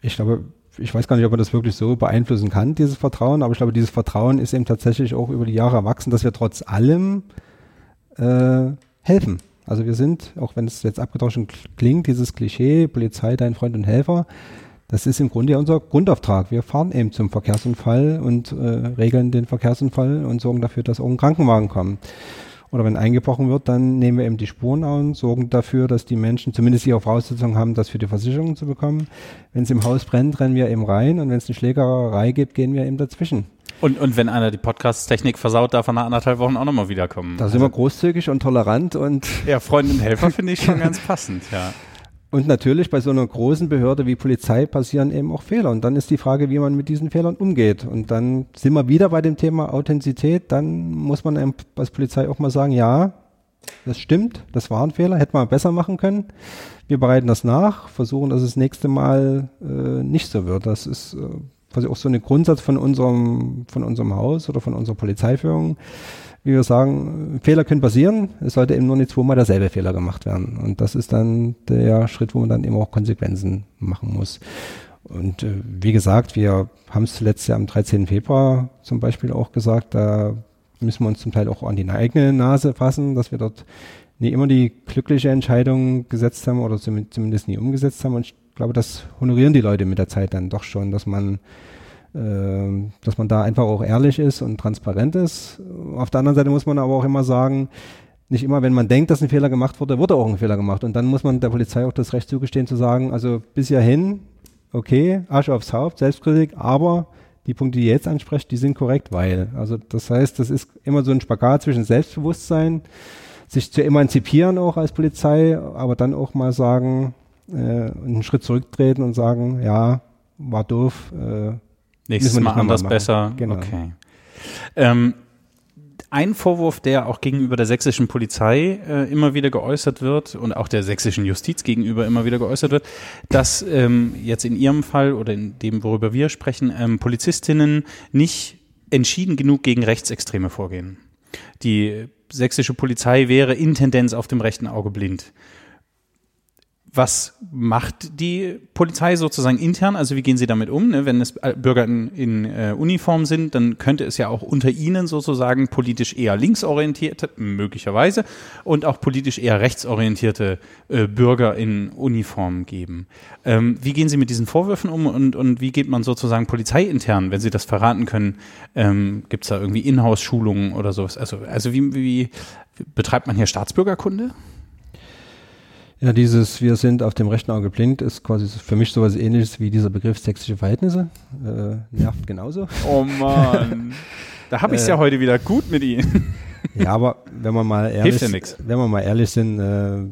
ich glaube, ich weiß gar nicht, ob man das wirklich so beeinflussen kann, dieses Vertrauen, aber ich glaube, dieses Vertrauen ist eben tatsächlich auch über die Jahre erwachsen, dass wir trotz allem äh, helfen. Also wir sind, auch wenn es jetzt abgetauscht klingt, dieses Klischee, Polizei, dein Freund und Helfer, das ist im Grunde ja unser Grundauftrag. Wir fahren eben zum Verkehrsunfall und äh, regeln den Verkehrsunfall und sorgen dafür, dass auch ein Krankenwagen kommt. Oder wenn eingebrochen wird, dann nehmen wir eben die Spuren an, sorgen dafür, dass die Menschen zumindest ihre Voraussetzungen haben, das für die Versicherung zu bekommen. Wenn es im Haus brennt, rennen wir eben rein und wenn es eine Schlägerei gibt, gehen wir eben dazwischen. Und, und wenn einer die Podcast-Technik versaut, darf er nach anderthalb Wochen auch nochmal wiederkommen. Da sind wir großzügig und tolerant und. Ja, Freundin Helfer finde ich schon ganz passend, ja. Und natürlich bei so einer großen Behörde wie Polizei passieren eben auch Fehler. Und dann ist die Frage, wie man mit diesen Fehlern umgeht. Und dann sind wir wieder bei dem Thema Authentizität. Dann muss man als Polizei auch mal sagen, ja, das stimmt, das war ein Fehler, hätte man besser machen können. Wir bereiten das nach, versuchen, dass es das nächste Mal äh, nicht so wird. Das ist äh, quasi auch so ein Grundsatz von unserem, von unserem Haus oder von unserer Polizeiführung, wie wir sagen, Fehler können passieren, es sollte eben nur nicht zweimal derselbe Fehler gemacht werden. Und das ist dann der Schritt, wo man dann eben auch Konsequenzen machen muss. Und äh, wie gesagt, wir haben es zuletzt ja am 13. Februar zum Beispiel auch gesagt, da müssen wir uns zum Teil auch an die eigene Nase fassen, dass wir dort nie immer die glückliche Entscheidung gesetzt haben oder zumindest nie umgesetzt haben. Und glaube, das honorieren die Leute mit der Zeit dann doch schon, dass man, äh, dass man da einfach auch ehrlich ist und transparent ist. Auf der anderen Seite muss man aber auch immer sagen, nicht immer, wenn man denkt, dass ein Fehler gemacht wurde, wurde auch ein Fehler gemacht. Und dann muss man der Polizei auch das Recht zugestehen zu sagen, also bis hierhin, okay, Asche aufs Haupt, Selbstkritik, aber die Punkte, die ihr jetzt ansprecht, die sind korrekt, weil. Also das heißt, das ist immer so ein Spagat zwischen Selbstbewusstsein, sich zu emanzipieren auch als Polizei, aber dann auch mal sagen, äh, einen Schritt zurücktreten und sagen, ja, war doof. Äh, Nächstes Mal anders besser. Genau. Okay. Ähm, ein Vorwurf, der auch gegenüber der sächsischen Polizei äh, immer wieder geäußert wird und auch der sächsischen Justiz gegenüber immer wieder geäußert wird, dass ähm, jetzt in Ihrem Fall oder in dem, worüber wir sprechen, ähm, Polizistinnen nicht entschieden genug gegen Rechtsextreme vorgehen. Die sächsische Polizei wäre in Tendenz auf dem rechten Auge blind was macht die Polizei sozusagen intern? Also wie gehen sie damit um? Ne? Wenn es Bürger in, in äh, Uniform sind, dann könnte es ja auch unter ihnen sozusagen politisch eher linksorientierte, möglicherweise, und auch politisch eher rechtsorientierte äh, Bürger in Uniform geben. Ähm, wie gehen Sie mit diesen Vorwürfen um und, und wie geht man sozusagen polizeiintern, wenn Sie das verraten können? Ähm, Gibt es da irgendwie Inhouse-Schulungen oder sowas? Also, also wie, wie betreibt man hier Staatsbürgerkunde? Ja, dieses Wir sind auf dem rechten Auge blind ist quasi für mich sowas ähnliches wie dieser Begriff sächsische Verhältnisse. Äh, nervt genauso. Oh Mann. Da habe ich es äh, ja heute wieder gut mit Ihnen. ja, aber wenn man mal ehrlich, ja wenn wir mal ehrlich sind, äh,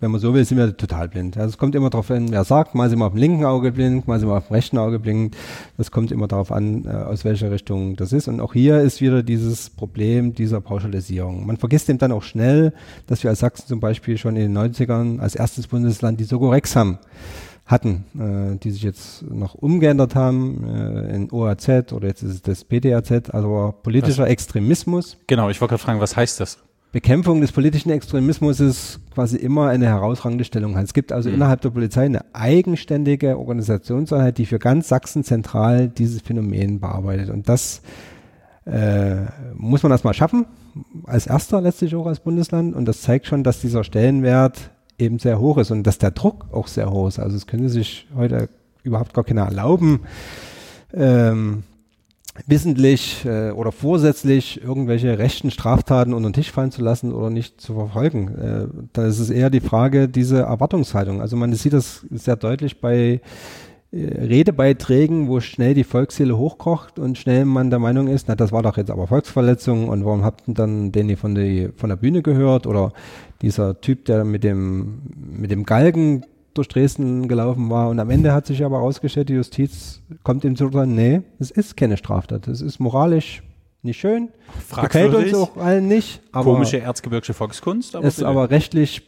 wenn man so will, sind wir total blind. Also es kommt immer darauf an, wer sagt, mal sind wir auf dem linken Auge blind, mal sind wir auf dem rechten Auge blind. Das kommt immer darauf an, äh, aus welcher Richtung das ist. Und auch hier ist wieder dieses Problem dieser Pauschalisierung. Man vergisst eben dann auch schnell, dass wir als Sachsen zum Beispiel schon in den 90ern als erstes Bundesland die Sogorex haben hatten, äh, die sich jetzt noch umgeändert haben äh, in OAZ oder jetzt ist es das PDAZ, also politischer was? Extremismus. Genau, ich wollte gerade fragen, was heißt das? Bekämpfung des politischen Extremismus ist quasi immer eine herausragende Stellung hat. Es gibt also mhm. innerhalb der Polizei eine eigenständige Organisationseinheit, die für ganz Sachsen zentral dieses Phänomen bearbeitet. Und das äh, muss man erstmal schaffen, als erster letztlich auch als Bundesland. Und das zeigt schon, dass dieser Stellenwert eben sehr hoch ist und dass der Druck auch sehr hoch ist. Also es könnte sich heute überhaupt gar keiner erlauben, ähm, wissentlich äh, oder vorsätzlich irgendwelche rechten Straftaten unter den Tisch fallen zu lassen oder nicht zu verfolgen. Äh, da ist es eher die Frage diese Erwartungshaltung. Also man sieht das sehr deutlich bei äh, Redebeiträgen, wo schnell die Volksseele hochkocht und schnell man der Meinung ist, na das war doch jetzt aber Volksverletzung und warum habt ihr dann den von, die, von der Bühne gehört oder dieser Typ, der mit dem, mit dem Galgen durch Dresden gelaufen war. Und am Ende hat sich aber herausgestellt, die Justiz kommt ihm zu sagen, nee, es ist keine Straftat. Es ist moralisch nicht schön. Gefällt uns auch allen nicht. Aber Komische erzgebirgische Volkskunst. Aber es bitte. aber rechtlich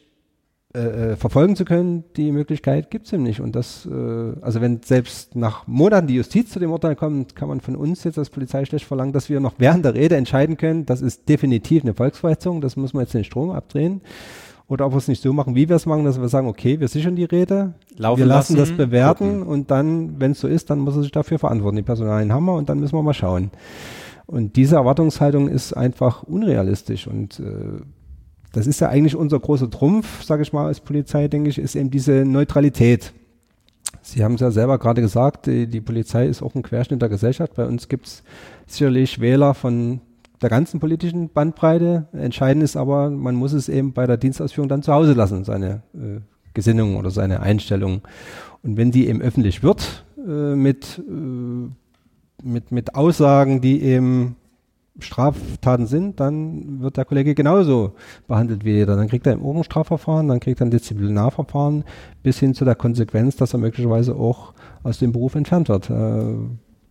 äh, äh, verfolgen zu können, die Möglichkeit gibt es ihm nicht. Und das, äh, also wenn selbst nach Monaten die Justiz zu dem Urteil kommt, kann man von uns jetzt als Polizei schlecht verlangen, dass wir noch während der Rede entscheiden können, das ist definitiv eine Volksverhetzung, das muss man jetzt den Strom abdrehen oder ob wir es nicht so machen, wie wir es machen, dass wir sagen, okay, wir sichern die Rede, Laufen wir lassen, lassen das bewerten gucken. und dann, wenn es so ist, dann muss er sich dafür verantworten. Die Personalien haben wir und dann müssen wir mal schauen. Und diese Erwartungshaltung ist einfach unrealistisch und äh, das ist ja eigentlich unser großer Trumpf, sage ich mal, als Polizei, denke ich, ist eben diese Neutralität. Sie haben es ja selber gerade gesagt, die, die, Polizei ist auch ein Querschnitt der Gesellschaft. Bei uns gibt es sicherlich Wähler von der ganzen politischen Bandbreite. Entscheidend ist aber, man muss es eben bei der Dienstausführung dann zu Hause lassen, seine äh, Gesinnung oder seine Einstellung. Und wenn die eben öffentlich wird, äh, mit, äh, mit, mit Aussagen, die eben Straftaten sind, dann wird der Kollege genauso behandelt wie jeder. Dann kriegt er im Ordnungsstrafverfahren, dann kriegt er ein Disziplinarverfahren bis hin zu der Konsequenz, dass er möglicherweise auch aus dem Beruf entfernt wird. Äh,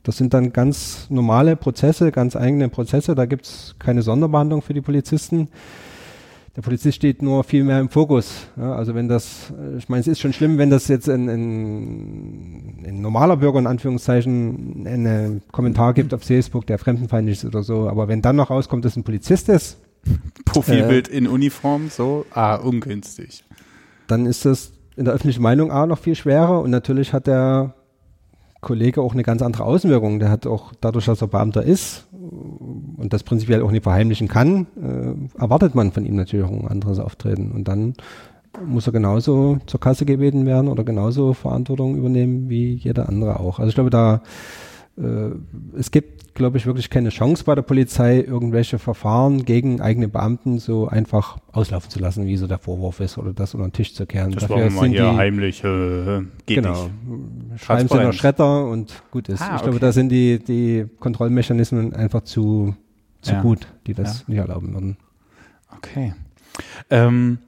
das sind dann ganz normale Prozesse, ganz eigene Prozesse. Da gibt es keine Sonderbehandlung für die Polizisten. Der Polizist steht nur viel mehr im Fokus. Ja, also wenn das, ich meine, es ist schon schlimm, wenn das jetzt ein, ein, ein normaler Bürger in Anführungszeichen einen Kommentar gibt auf Facebook, der fremdenfeindlich ist oder so. Aber wenn dann noch rauskommt, dass ein Polizist ist. Profilbild äh, in Uniform, so, ah, ungünstig. Dann ist das in der öffentlichen Meinung A noch viel schwerer und natürlich hat der Kollege auch eine ganz andere Außenwirkung. Der hat auch dadurch, dass er Beamter ist und das prinzipiell auch nicht verheimlichen kann, äh, erwartet man von ihm natürlich auch ein anderes Auftreten. Und dann muss er genauso zur Kasse gebeten werden oder genauso Verantwortung übernehmen wie jeder andere auch. Also ich glaube, da es gibt, glaube ich, wirklich keine Chance bei der Polizei, irgendwelche Verfahren gegen eigene Beamten so einfach auslaufen zu lassen, wie so der Vorwurf ist oder das unter den Tisch zu kehren. Das Dafür war mal hier die, heimlich, äh, geht genau, nicht. Schreiben sie in der Schredder und gut ist. Ah, ich glaube, da sind die, die Kontrollmechanismen einfach zu, zu ja. gut, die das ja. nicht erlauben würden. Okay. Ähm,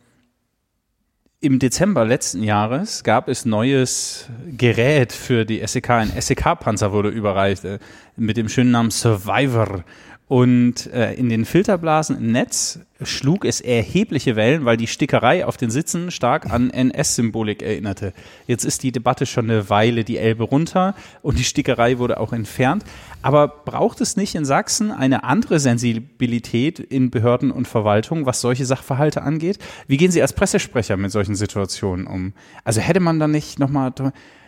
im Dezember letzten Jahres gab es neues Gerät für die SEK. Ein SEK-Panzer wurde überreicht äh, mit dem schönen Namen Survivor. Und äh, in den Filterblasen im Netz schlug es erhebliche Wellen, weil die Stickerei auf den Sitzen stark an NS-Symbolik erinnerte. Jetzt ist die Debatte schon eine Weile die Elbe runter und die Stickerei wurde auch entfernt. Aber braucht es nicht in Sachsen eine andere Sensibilität in Behörden und Verwaltung, was solche Sachverhalte angeht? Wie gehen Sie als Pressesprecher mit solchen Situationen um? Also hätte man da nicht nochmal,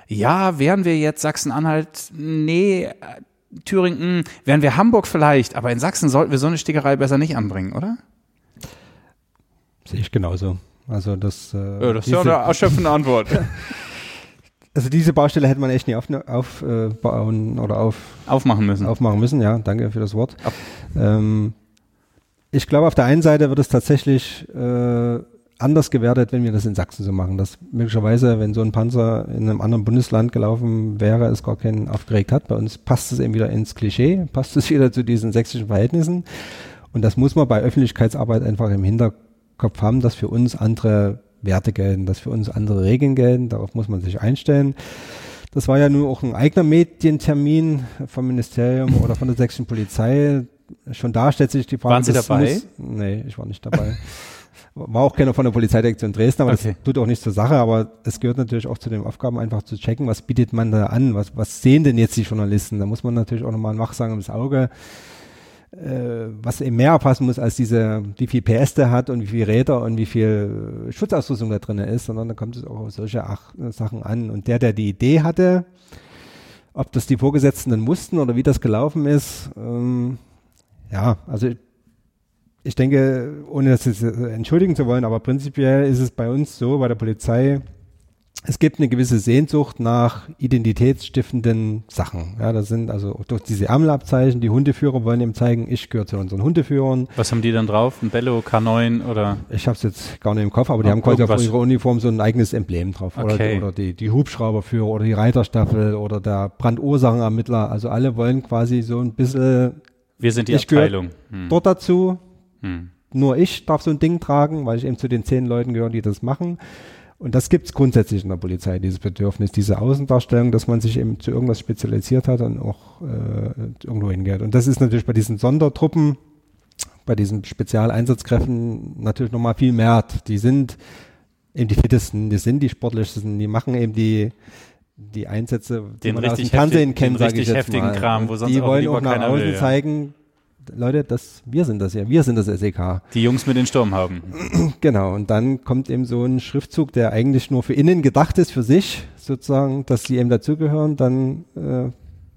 ja, wären wir jetzt Sachsen-Anhalt? Nee, Thüringen, wären wir Hamburg vielleicht, aber in Sachsen sollten wir so eine Stickerei besser nicht anbringen, oder? Sehe ich genauso. Also das, äh, ja, das ist ja eine erschöpfende Antwort. also diese Baustelle hätte man echt nie aufbauen äh, oder auf, aufmachen müssen. Aufmachen müssen, ja. Danke für das Wort. Ähm, ich glaube, auf der einen Seite wird es tatsächlich äh, anders gewertet, wenn wir das in Sachsen so machen. Dass möglicherweise, wenn so ein Panzer in einem anderen Bundesland gelaufen wäre, es gar keinen aufgeregt hat. Bei uns passt es eben wieder ins Klischee, passt es wieder zu diesen sächsischen Verhältnissen. Und das muss man bei Öffentlichkeitsarbeit einfach im Hinterkopf haben, dass für uns andere Werte gelten, dass für uns andere Regeln gelten. Darauf muss man sich einstellen. Das war ja nur auch ein eigener Medientermin vom Ministerium oder von der sächsischen Polizei. Schon da stellt sich die Frage. Waren Sie dabei? Muss, nee, ich war nicht dabei. War auch keiner von der Polizeidirektion Dresden, aber okay. das tut auch nichts zur Sache. Aber es gehört natürlich auch zu den Aufgaben, einfach zu checken, was bietet man da an, was, was sehen denn jetzt die Journalisten? Da muss man natürlich auch nochmal ein wachsames Auge, äh, was eben mehr aufpassen muss, als diese, wie viel PS der hat und wie viel Räder und wie viel Schutzausrüstung da drin ist, sondern da kommt es auch auf solche Ach Sachen an. Und der, der die Idee hatte, ob das die Vorgesetzten dann mussten oder wie das gelaufen ist, ähm, ja, also ich denke, ohne das jetzt äh, entschuldigen zu wollen, aber prinzipiell ist es bei uns so, bei der Polizei, es gibt eine gewisse Sehnsucht nach identitätsstiftenden Sachen. Ja, das sind also durch diese Ärmelabzeichen, die Hundeführer wollen eben zeigen, ich gehöre zu unseren Hundeführern. Was haben die dann drauf? Ein Bello K9 oder? Ich habe es jetzt gar nicht im Kopf, aber die oh, haben quasi auf ihrer Uniform so ein eigenes Emblem drauf. Okay. Oder, oder die, die Hubschrauberführer oder die Reiterstaffel oder der Brandursachenermittler. Also alle wollen quasi so ein bisschen. Wir sind die Abteilung. Hm. Dort dazu, hm. Nur ich darf so ein Ding tragen, weil ich eben zu den zehn Leuten gehöre, die das machen. Und das gibt es grundsätzlich in der Polizei, dieses Bedürfnis, diese Außendarstellung, dass man sich eben zu irgendwas spezialisiert hat und auch äh, irgendwo hingeht. Und das ist natürlich bei diesen Sondertruppen, bei diesen Spezialeinsatzkräften natürlich nochmal viel mehr. Die sind eben die fittesten, die sind die sportlichsten, die machen eben die, die Einsätze, die den man aus dem Fernsehen kennt, sage ich jetzt mal. Kram, wo sonst die wollen auch nach außen will, zeigen, Leute, das, wir sind das ja, wir sind das SEK. Die Jungs mit den Sturm haben. Genau, und dann kommt eben so ein Schriftzug, der eigentlich nur für innen gedacht ist, für sich, sozusagen, dass sie eben dazugehören, dann äh,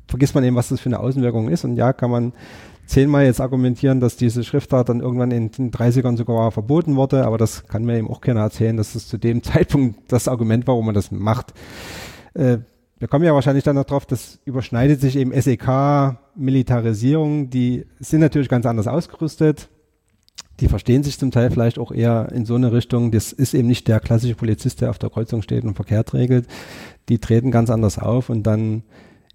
vergisst man eben, was das für eine Außenwirkung ist. Und ja, kann man zehnmal jetzt argumentieren, dass diese Schriftart dann irgendwann in den 30ern sogar verboten wurde, aber das kann mir eben auch keiner erzählen, dass das zu dem Zeitpunkt das Argument war, warum man das macht. Äh, wir kommen ja wahrscheinlich dann noch drauf, das überschneidet sich eben SEK, Militarisierung, die sind natürlich ganz anders ausgerüstet. Die verstehen sich zum Teil vielleicht auch eher in so eine Richtung. Das ist eben nicht der klassische Polizist, der auf der Kreuzung steht und Verkehr regelt. Die treten ganz anders auf und dann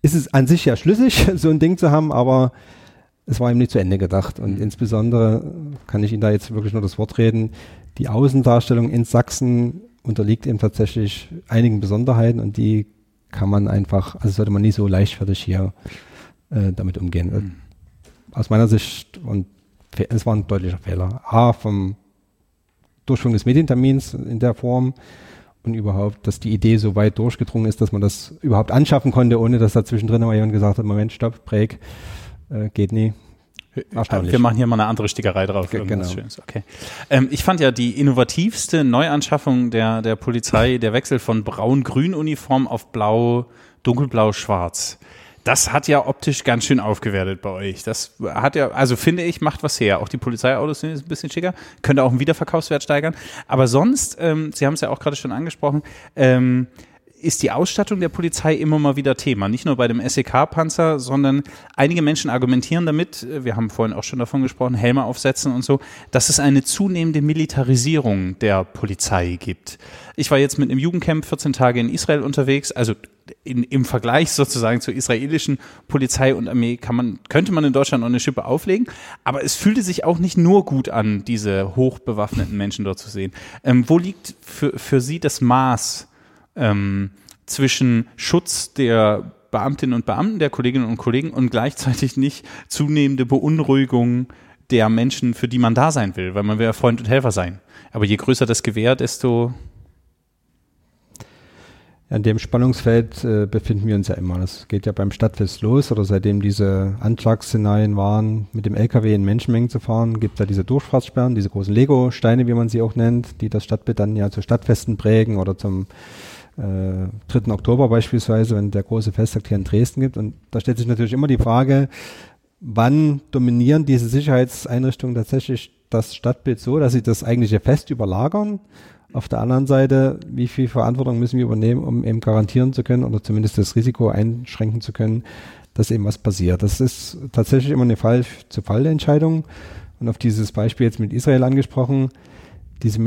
ist es an sich ja schlüssig, so ein Ding zu haben, aber es war ihm nicht zu Ende gedacht. Und mhm. insbesondere kann ich Ihnen da jetzt wirklich nur das Wort reden. Die Außendarstellung in Sachsen unterliegt eben tatsächlich einigen Besonderheiten und die kann man einfach, also sollte man nie so leichtfertig hier äh, damit umgehen. Mhm. Aus meiner Sicht, und es war ein deutlicher Fehler. A, vom Durchführung des Medientermins in der Form und überhaupt, dass die Idee so weit durchgedrungen ist, dass man das überhaupt anschaffen konnte, ohne dass da zwischendrin mal jemand gesagt hat, Moment, stopp, Break, äh, geht nie. Erstaunlich. Wir machen hier mal eine andere Stickerei drauf. G genau. Schönes. Okay. Ähm, ich fand ja die innovativste Neuanschaffung der, der Polizei der Wechsel von braun-grün-Uniform auf blau, dunkelblau-schwarz. Das hat ja optisch ganz schön aufgewertet bei euch. Das hat ja, also finde ich, macht was her. Auch die Polizeiautos sind jetzt ein bisschen schicker, könnte auch einen Wiederverkaufswert steigern. Aber sonst, ähm, Sie haben es ja auch gerade schon angesprochen, ähm, ist die Ausstattung der Polizei immer mal wieder Thema. Nicht nur bei dem SEK-Panzer, sondern einige Menschen argumentieren damit, äh, wir haben vorhin auch schon davon gesprochen, Helme aufsetzen und so, dass es eine zunehmende Militarisierung der Polizei gibt. Ich war jetzt mit einem Jugendcamp 14 Tage in Israel unterwegs, also in, im Vergleich sozusagen zur israelischen Polizei und Armee kann man, könnte man in Deutschland noch eine Schippe auflegen, aber es fühlte sich auch nicht nur gut an, diese hochbewaffneten Menschen dort zu sehen. Ähm, wo liegt für, für Sie das Maß ähm, zwischen Schutz der Beamtinnen und Beamten, der Kolleginnen und Kollegen und gleichzeitig nicht zunehmende Beunruhigung der Menschen, für die man da sein will, weil man will ja Freund und Helfer sein. Aber je größer das Gewehr, desto in dem Spannungsfeld äh, befinden wir uns ja immer. Das geht ja beim Stadtfest los oder seitdem diese Anschlagsszenarien waren, mit dem LKW in Menschenmengen zu fahren, gibt es ja diese Durchfahrtssperren, diese großen Lego-Steine, wie man sie auch nennt, die das Stadtbild dann ja zu Stadtfesten prägen oder zum äh, 3. Oktober beispielsweise, wenn der große Festtag hier in Dresden gibt. Und da stellt sich natürlich immer die Frage, wann dominieren diese Sicherheitseinrichtungen tatsächlich das Stadtbild so, dass sie das eigentliche Fest überlagern auf der anderen Seite, wie viel Verantwortung müssen wir übernehmen, um eben garantieren zu können oder zumindest das Risiko einschränken zu können, dass eben was passiert. Das ist tatsächlich immer eine Fall-zu-Fall-Entscheidung. Und auf dieses Beispiel jetzt mit Israel angesprochen, diese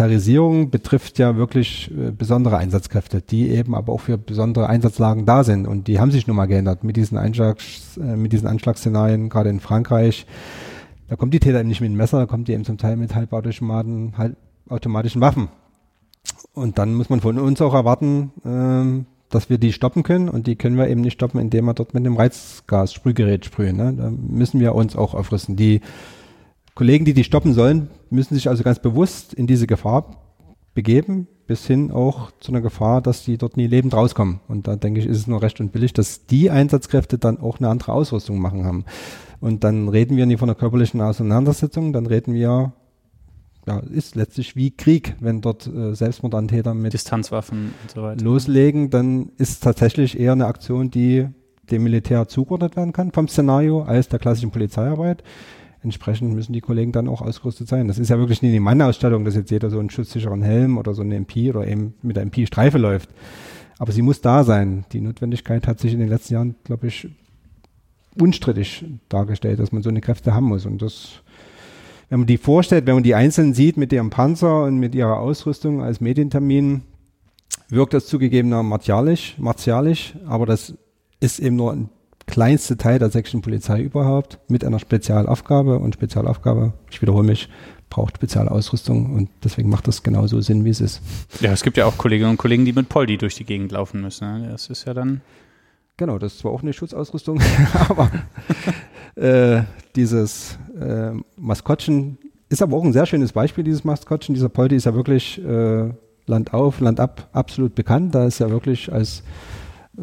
Militarisierung betrifft ja wirklich äh, besondere Einsatzkräfte, die eben aber auch für besondere Einsatzlagen da sind. Und die haben sich nun mal geändert mit diesen, Einschlags, äh, mit diesen Anschlagsszenarien, gerade in Frankreich. Da kommt die Täter eben nicht mit dem Messer, da kommt die eben zum Teil mit Halbautomaten, halb, automatischen Waffen. Und dann muss man von uns auch erwarten, äh, dass wir die stoppen können und die können wir eben nicht stoppen, indem wir dort mit dem Reizgas-Sprühgerät sprühen. Ne? Da müssen wir uns auch aufrüsten. Die Kollegen, die die stoppen sollen, müssen sich also ganz bewusst in diese Gefahr begeben, bis hin auch zu einer Gefahr, dass die dort nie lebend rauskommen. Und da denke ich, ist es nur recht und billig, dass die Einsatzkräfte dann auch eine andere Ausrüstung machen haben. Und dann reden wir nicht von einer körperlichen Auseinandersetzung, dann reden wir ja, ist letztlich wie Krieg, wenn dort äh, Selbstmordantäter mit Distanzwaffen und so weiter loslegen, dann ist tatsächlich eher eine Aktion, die dem Militär zugeordnet werden kann vom Szenario als der klassischen Polizeiarbeit. Entsprechend müssen die Kollegen dann auch ausgerüstet sein. Das ist ja wirklich nicht die Mannausstattung, dass jetzt jeder so einen schutzsicheren Helm oder so eine MP oder eben mit der MP Streife läuft. Aber sie muss da sein. Die Notwendigkeit hat sich in den letzten Jahren, glaube ich, unstrittig dargestellt, dass man so eine Kräfte haben muss. Und das wenn man die vorstellt, wenn man die einzeln sieht mit ihrem Panzer und mit ihrer Ausrüstung als Medientermin, wirkt das zugegebener martialisch, martialisch, aber das ist eben nur ein kleinster Teil der sächsischen Polizei überhaupt mit einer Spezialaufgabe und Spezialaufgabe, ich wiederhole mich, braucht Spezialausrüstung und deswegen macht das genauso Sinn, wie es ist. Ja, es gibt ja auch Kolleginnen und Kollegen, die mit Poldi durch die Gegend laufen müssen. Ne? Das ist ja dann. Genau, das ist zwar auch eine Schutzausrüstung, aber äh, dieses äh, Maskottchen ist aber auch ein sehr schönes Beispiel, dieses Maskottchen. Dieser Poldi ist ja wirklich äh, Land auf, Land ab absolut bekannt. Da ist ja wirklich als, äh,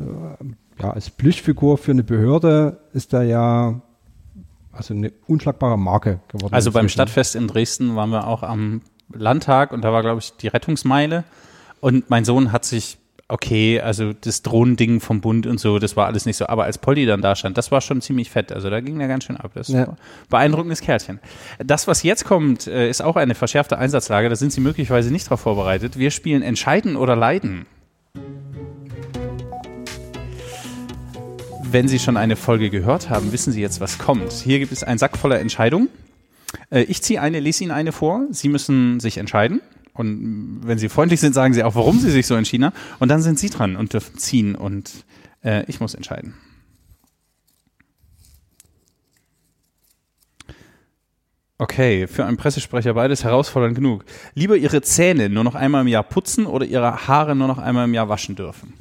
ja, als Plüschfigur für eine Behörde ist er ja also eine unschlagbare Marke geworden. Also beim Stadtfest in Dresden waren wir auch am Landtag und da war, glaube ich, die Rettungsmeile. Und mein Sohn hat sich okay, also das Drohnending vom Bund und so, das war alles nicht so. Aber als Polly dann da stand, das war schon ziemlich fett. Also da ging er ganz schön ab. Das ja. beeindruckendes Kerlchen. Das, was jetzt kommt, äh, ist auch eine verschärfte Einsatzlage. Da sind Sie möglicherweise nicht darauf vorbereitet. Wir spielen Entscheiden oder Leiden. Wenn Sie schon eine Folge gehört haben, wissen Sie jetzt, was kommt. Hier gibt es einen Sack voller Entscheidungen. Äh, ich ziehe eine, lese Ihnen eine vor. Sie müssen sich entscheiden. Und wenn sie freundlich sind, sagen sie auch, warum sie sich so entschieden haben. Und dann sind sie dran und dürfen ziehen und äh, ich muss entscheiden. Okay, für einen Pressesprecher beides herausfordernd genug. Lieber Ihre Zähne nur noch einmal im Jahr putzen oder Ihre Haare nur noch einmal im Jahr waschen dürfen?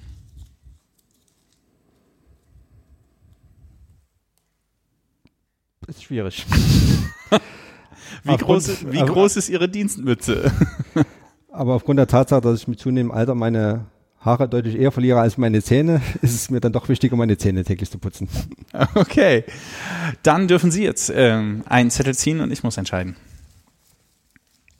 Ist schwierig. Wie, groß, wie groß ist Ihre Dienstmütze? Aber aufgrund der Tatsache, dass ich mit zunehmendem Alter meine Haare deutlich eher verliere als meine Zähne, ist es mir dann doch wichtiger, meine Zähne täglich zu putzen. Okay. Dann dürfen Sie jetzt ähm, einen Zettel ziehen und ich muss entscheiden.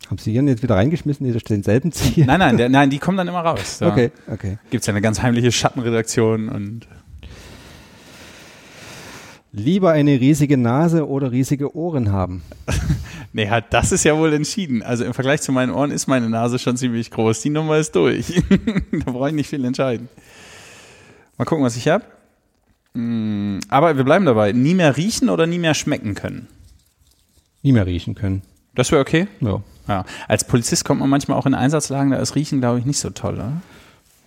Haben Sie hier jetzt wieder reingeschmissen, die denselben ziehen? Nein, nein, der, nein, die kommen dann immer raus. Da okay, okay. Gibt es ja eine ganz heimliche Schattenredaktion und Lieber eine riesige Nase oder riesige Ohren haben? Halt, das ist ja wohl entschieden. Also im Vergleich zu meinen Ohren ist meine Nase schon ziemlich groß. Die Nummer ist durch. da brauche ich nicht viel entscheiden. Mal gucken, was ich habe. Aber wir bleiben dabei. Nie mehr riechen oder nie mehr schmecken können? Nie mehr riechen können. Das wäre okay? Ja. ja. Als Polizist kommt man manchmal auch in Einsatzlagen, da ist Riechen, glaube ich, nicht so toll, oder?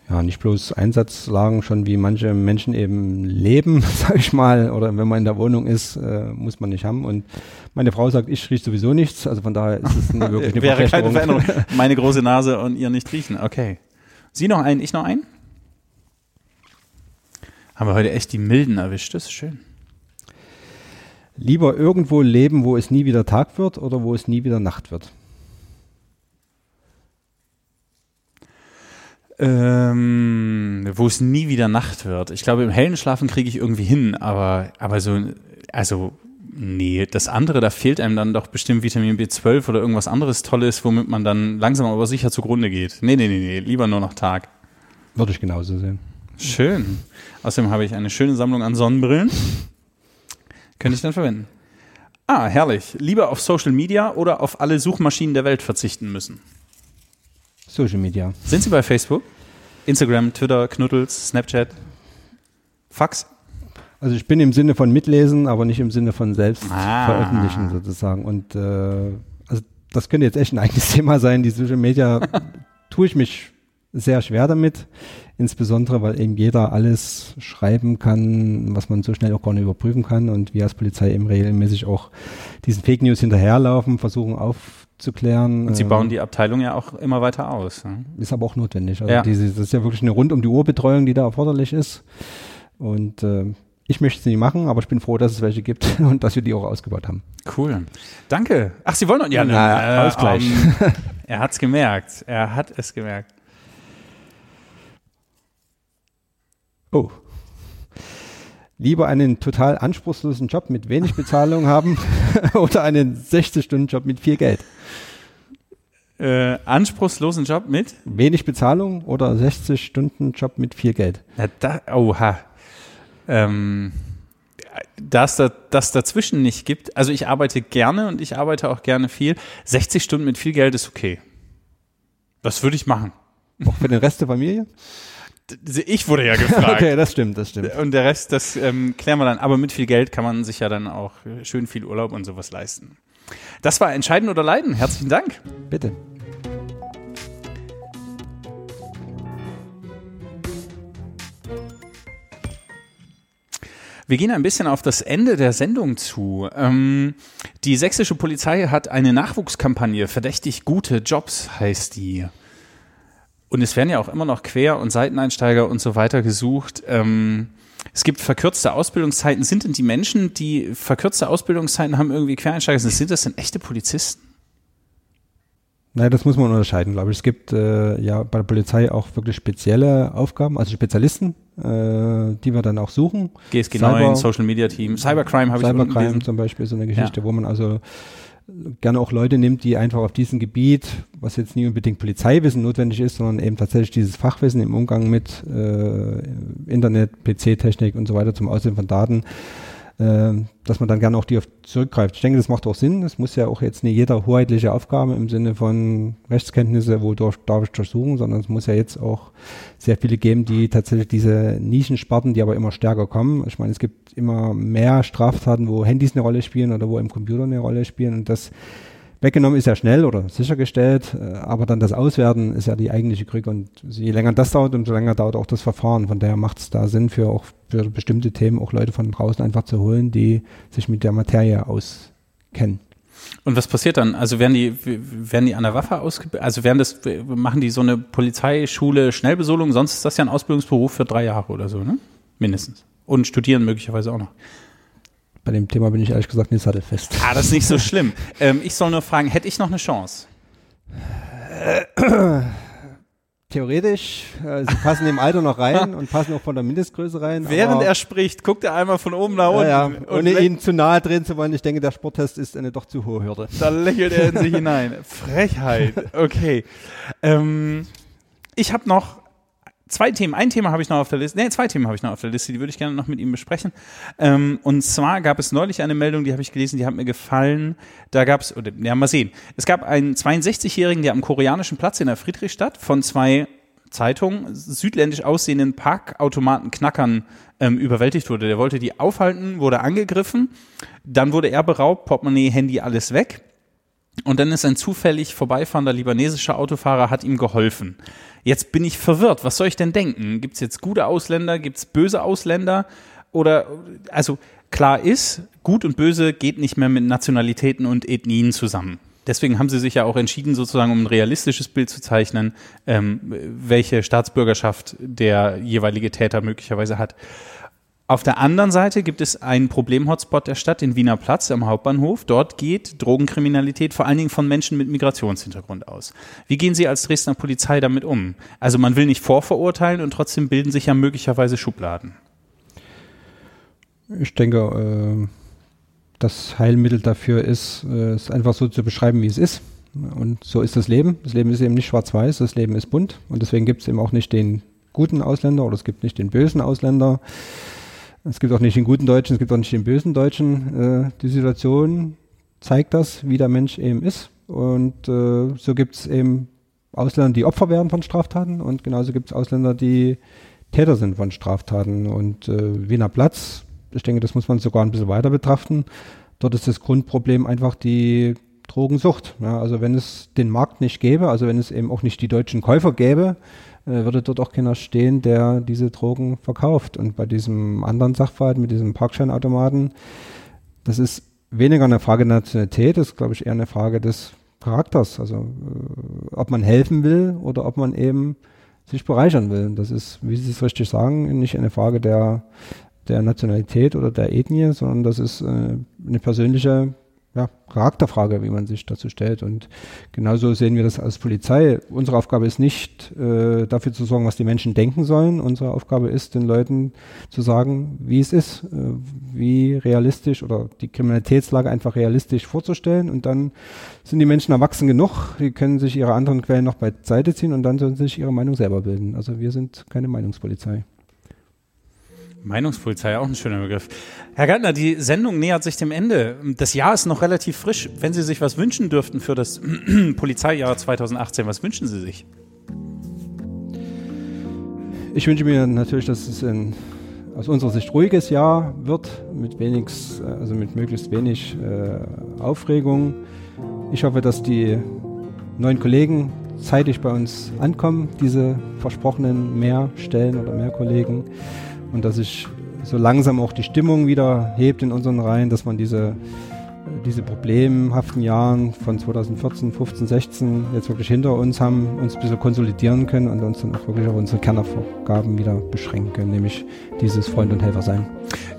Ja, nicht bloß Einsatzlagen, schon wie manche Menschen eben leben, sag ich mal, oder wenn man in der Wohnung ist, äh, muss man nicht haben. Und meine Frau sagt, ich rieche sowieso nichts, also von daher ist es eine wirklich eine Wäre keine Veränderung. Meine große Nase und ihr nicht riechen, okay. Sie noch einen, ich noch einen? Haben wir heute echt die Milden erwischt, das ist schön. Lieber irgendwo leben, wo es nie wieder Tag wird oder wo es nie wieder Nacht wird? Ähm, wo es nie wieder Nacht wird. Ich glaube, im hellen Schlafen kriege ich irgendwie hin, aber, aber so, also, nee, das andere, da fehlt einem dann doch bestimmt Vitamin B12 oder irgendwas anderes Tolles, womit man dann langsam aber sicher zugrunde geht. Nee, nee, nee, nee, lieber nur noch Tag. Würde ich genauso sehen. Schön. Außerdem habe ich eine schöne Sammlung an Sonnenbrillen. Könnte ich dann verwenden. Ah, herrlich. Lieber auf Social Media oder auf alle Suchmaschinen der Welt verzichten müssen? Social Media. Sind Sie bei Facebook? Instagram, Twitter, Knuddels, Snapchat? Fax? Also ich bin im Sinne von mitlesen, aber nicht im Sinne von selbst ah. veröffentlichen sozusagen. Und äh, also das könnte jetzt echt ein eigenes Thema sein. Die Social Media tue ich mich sehr schwer damit, insbesondere weil eben jeder alles schreiben kann, was man so schnell auch gar nicht überprüfen kann und wir als Polizei eben regelmäßig auch diesen Fake News hinterherlaufen, versuchen aufzuklären. Und Sie bauen ähm, die Abteilung ja auch immer weiter aus. Ne? Ist aber auch notwendig. Also ja. diese, das ist ja wirklich eine rund um die Uhr Betreuung, die da erforderlich ist. Und äh, ich möchte sie nicht machen, aber ich bin froh, dass es welche gibt und dass wir die auch ausgebaut haben. Cool. Danke. Ach, Sie wollen noch ja, Na, äh, Ausgleich. Um, er hat es gemerkt. Er hat es gemerkt. Oh. Lieber einen total anspruchslosen Job mit wenig Bezahlung haben oder einen 60-Stunden-Job mit viel Geld? Äh, anspruchslosen Job mit? Wenig Bezahlung oder 60-Stunden-Job mit viel Geld? Ja, da, oha. Ähm, dass da, das dazwischen nicht gibt. Also ich arbeite gerne und ich arbeite auch gerne viel. 60 Stunden mit viel Geld ist okay. Das würde ich machen. Auch für den Rest der Familie? Ich wurde ja gefragt. okay, das stimmt, das stimmt. Und der Rest, das ähm, klären wir dann. Aber mit viel Geld kann man sich ja dann auch schön viel Urlaub und sowas leisten. Das war Entscheiden oder Leiden. Herzlichen Dank. Bitte. Wir gehen ein bisschen auf das Ende der Sendung zu. Ähm, die sächsische Polizei hat eine Nachwuchskampagne. Verdächtig gute Jobs heißt die. Und es werden ja auch immer noch Quer- und Seiteneinsteiger und so weiter gesucht. Ähm, es gibt verkürzte Ausbildungszeiten. Sind denn die Menschen, die verkürzte Ausbildungszeiten haben, irgendwie Quereinsteiger sind, sind das denn echte Polizisten? Naja, das muss man unterscheiden, glaube ich. Es gibt äh, ja bei der Polizei auch wirklich spezielle Aufgaben, also Spezialisten, äh, die wir dann auch suchen. GSG Cyber, 9, Social Media Team, Cybercrime habe ich Cybercrime zum Beispiel, so eine Geschichte, ja. wo man also gerne auch Leute nimmt, die einfach auf diesem Gebiet, was jetzt nicht unbedingt Polizeiwissen notwendig ist, sondern eben tatsächlich dieses Fachwissen im Umgang mit äh, Internet, PC-Technik und so weiter zum Aussehen von Daten äh, dass man dann gerne auch die auf zurückgreift. Ich denke, das macht auch Sinn. Es muss ja auch jetzt nicht jeder hoheitliche Aufgabe im Sinne von Rechtskenntnisse, wodurch darf ich durchsuchen, sondern es muss ja jetzt auch sehr viele geben, die tatsächlich diese Nischensparten, die aber immer stärker kommen. Ich meine, es gibt immer mehr Straftaten, wo Handys eine Rolle spielen oder wo im Computer eine Rolle spielen und das Weggenommen ist ja schnell oder sichergestellt, äh, aber dann das Auswerten ist ja die eigentliche Krücke und je länger das dauert, umso länger dauert auch das Verfahren. Von daher macht es da Sinn für auch für bestimmte Themen auch Leute von draußen einfach zu holen, die sich mit der Materie auskennen. Und was passiert dann? Also werden die, werden die an der Waffe ausgebildet? Also werden das, machen die so eine Polizeischule Schnellbesolung? Sonst ist das ja ein Ausbildungsberuf für drei Jahre oder so, ne? Mindestens. Und studieren möglicherweise auch noch. Bei dem Thema bin ich ehrlich gesagt nicht sattelfest. Ah, das ist nicht so schlimm. ähm, ich soll nur fragen, hätte ich noch eine Chance? Theoretisch, äh, sie passen im Alter noch rein und passen auch von der Mindestgröße rein. Während er spricht, guckt er einmal von oben nach unten. Ja, ja. Ohne ihn zu nahe drehen zu wollen, ich denke, der Sporttest ist eine doch zu hohe Hürde. Da lächelt er in sich hinein. Frechheit. Okay. Ähm, ich habe noch zwei Themen. Ein Thema habe ich noch auf der Liste. Nee, zwei Themen habe ich noch auf der Liste, die würde ich gerne noch mit Ihnen besprechen. Ähm, und zwar gab es neulich eine Meldung, die habe ich gelesen, die hat mir gefallen. Da gab es, oder ja, mal sehen. Es gab einen 62-Jährigen, der am koreanischen Platz in der Friedrichstadt von zwei Zeitungen südländisch aussehenden Parkautomaten-Knackern ähm, überwältigt wurde. Der wollte die aufhalten, wurde angegriffen, dann wurde er beraubt, Portemonnaie, Handy, alles weg. Und dann ist ein zufällig vorbeifahrender libanesischer Autofahrer, hat ihm geholfen. Jetzt bin ich verwirrt. Was soll ich denn denken? Gibt es jetzt gute Ausländer? Gibt es böse Ausländer? Oder, also klar ist, gut und böse geht nicht mehr mit Nationalitäten und Ethnien zusammen. Deswegen haben sie sich ja auch entschieden, sozusagen, um ein realistisches Bild zu zeichnen, ähm, welche Staatsbürgerschaft der jeweilige Täter möglicherweise hat. Auf der anderen Seite gibt es einen Problem-Hotspot der Stadt, den Wiener Platz am Hauptbahnhof. Dort geht Drogenkriminalität vor allen Dingen von Menschen mit Migrationshintergrund aus. Wie gehen Sie als Dresdner Polizei damit um? Also man will nicht vorverurteilen und trotzdem bilden sich ja möglicherweise Schubladen. Ich denke, äh, das Heilmittel dafür ist, äh, es einfach so zu beschreiben, wie es ist. Und so ist das Leben. Das Leben ist eben nicht schwarz-weiß, das Leben ist bunt. Und deswegen gibt es eben auch nicht den guten Ausländer oder es gibt nicht den bösen Ausländer. Es gibt auch nicht den guten Deutschen, es gibt auch nicht den bösen Deutschen. Äh, die Situation zeigt das, wie der Mensch eben ist. Und äh, so gibt es eben Ausländer, die Opfer werden von Straftaten und genauso gibt es Ausländer, die Täter sind von Straftaten. Und äh, Wiener Platz, ich denke, das muss man sogar ein bisschen weiter betrachten. Dort ist das Grundproblem einfach die Drogensucht. Ja, also wenn es den Markt nicht gäbe, also wenn es eben auch nicht die deutschen Käufer gäbe, äh, würde dort auch keiner stehen, der diese Drogen verkauft. Und bei diesem anderen Sachverhalt mit diesem Parkscheinautomaten, das ist weniger eine Frage der Nationalität, das ist, glaube ich, eher eine Frage des Charakters. Also äh, ob man helfen will oder ob man eben sich bereichern will. Das ist, wie Sie es richtig sagen, nicht eine Frage der, der Nationalität oder der Ethnie, sondern das ist äh, eine persönliche ja, Charakterfrage, wie man sich dazu stellt. Und genauso sehen wir das als Polizei. Unsere Aufgabe ist nicht, äh, dafür zu sorgen, was die Menschen denken sollen. Unsere Aufgabe ist, den Leuten zu sagen, wie es ist, äh, wie realistisch oder die Kriminalitätslage einfach realistisch vorzustellen. Und dann sind die Menschen erwachsen genug, die können sich ihre anderen Quellen noch beiseite ziehen und dann sollen sie sich ihre Meinung selber bilden. Also wir sind keine Meinungspolizei. Meinungspolizei, auch ein schöner Begriff. Herr Gantner, die Sendung nähert sich dem Ende. Das Jahr ist noch relativ frisch. Wenn Sie sich was wünschen dürften für das Polizeijahr 2018, was wünschen Sie sich? Ich wünsche mir natürlich, dass es ein aus unserer Sicht ruhiges Jahr wird, mit wenig, also mit möglichst wenig äh, Aufregung. Ich hoffe, dass die neuen Kollegen zeitig bei uns ankommen, diese versprochenen mehr Stellen oder mehr Kollegen und dass sich so langsam auch die Stimmung wieder hebt in unseren Reihen, dass man diese, diese problemhaften Jahren von 2014, 15, 16 jetzt wirklich hinter uns haben, uns ein bisschen konsolidieren können und uns dann auch wirklich auf unsere Kernaufgaben wieder beschränken können, nämlich dieses Freund und Helfer sein.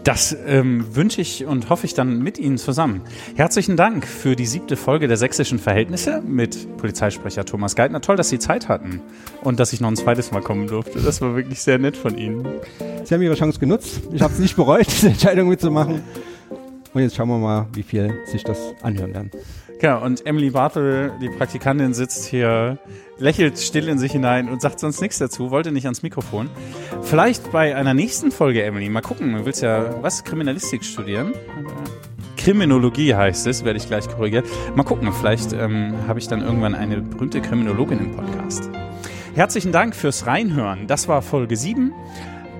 Das ähm, wünsche ich und hoffe ich dann mit Ihnen zusammen. Herzlichen Dank für die siebte Folge der sächsischen Verhältnisse mit Polizeisprecher Thomas Geithner. Toll, dass Sie Zeit hatten und dass ich noch ein zweites Mal kommen durfte. Das war wirklich sehr nett von Ihnen. Sie haben Ihre Chance genutzt. Ich habe es nicht bereut, diese Entscheidung mitzumachen. Und jetzt schauen wir mal, wie viel sich das anhören werden. Ja, und Emily Bartel, die Praktikantin, sitzt hier, lächelt still in sich hinein und sagt sonst nichts dazu, wollte nicht ans Mikrofon. Vielleicht bei einer nächsten Folge, Emily, mal gucken. Du willst ja, was, Kriminalistik studieren? Kriminologie heißt es, werde ich gleich korrigiert. Mal gucken, vielleicht ähm, habe ich dann irgendwann eine berühmte Kriminologin im Podcast. Herzlichen Dank fürs Reinhören. Das war Folge 7.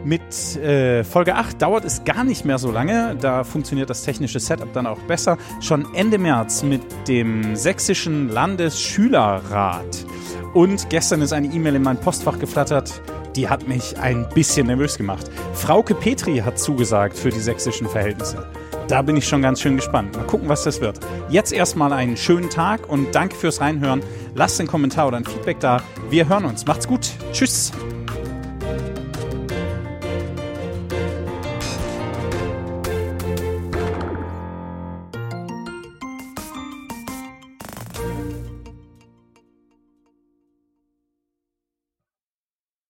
Mit äh, Folge 8 dauert es gar nicht mehr so lange. Da funktioniert das technische Setup dann auch besser. Schon Ende März mit dem Sächsischen Landesschülerrat. Und gestern ist eine E-Mail in mein Postfach geflattert. Die hat mich ein bisschen nervös gemacht. Frauke Petri hat zugesagt für die sächsischen Verhältnisse. Da bin ich schon ganz schön gespannt. Mal gucken, was das wird. Jetzt erstmal einen schönen Tag und danke fürs Reinhören. Lasst einen Kommentar oder ein Feedback da. Wir hören uns. Macht's gut. Tschüss.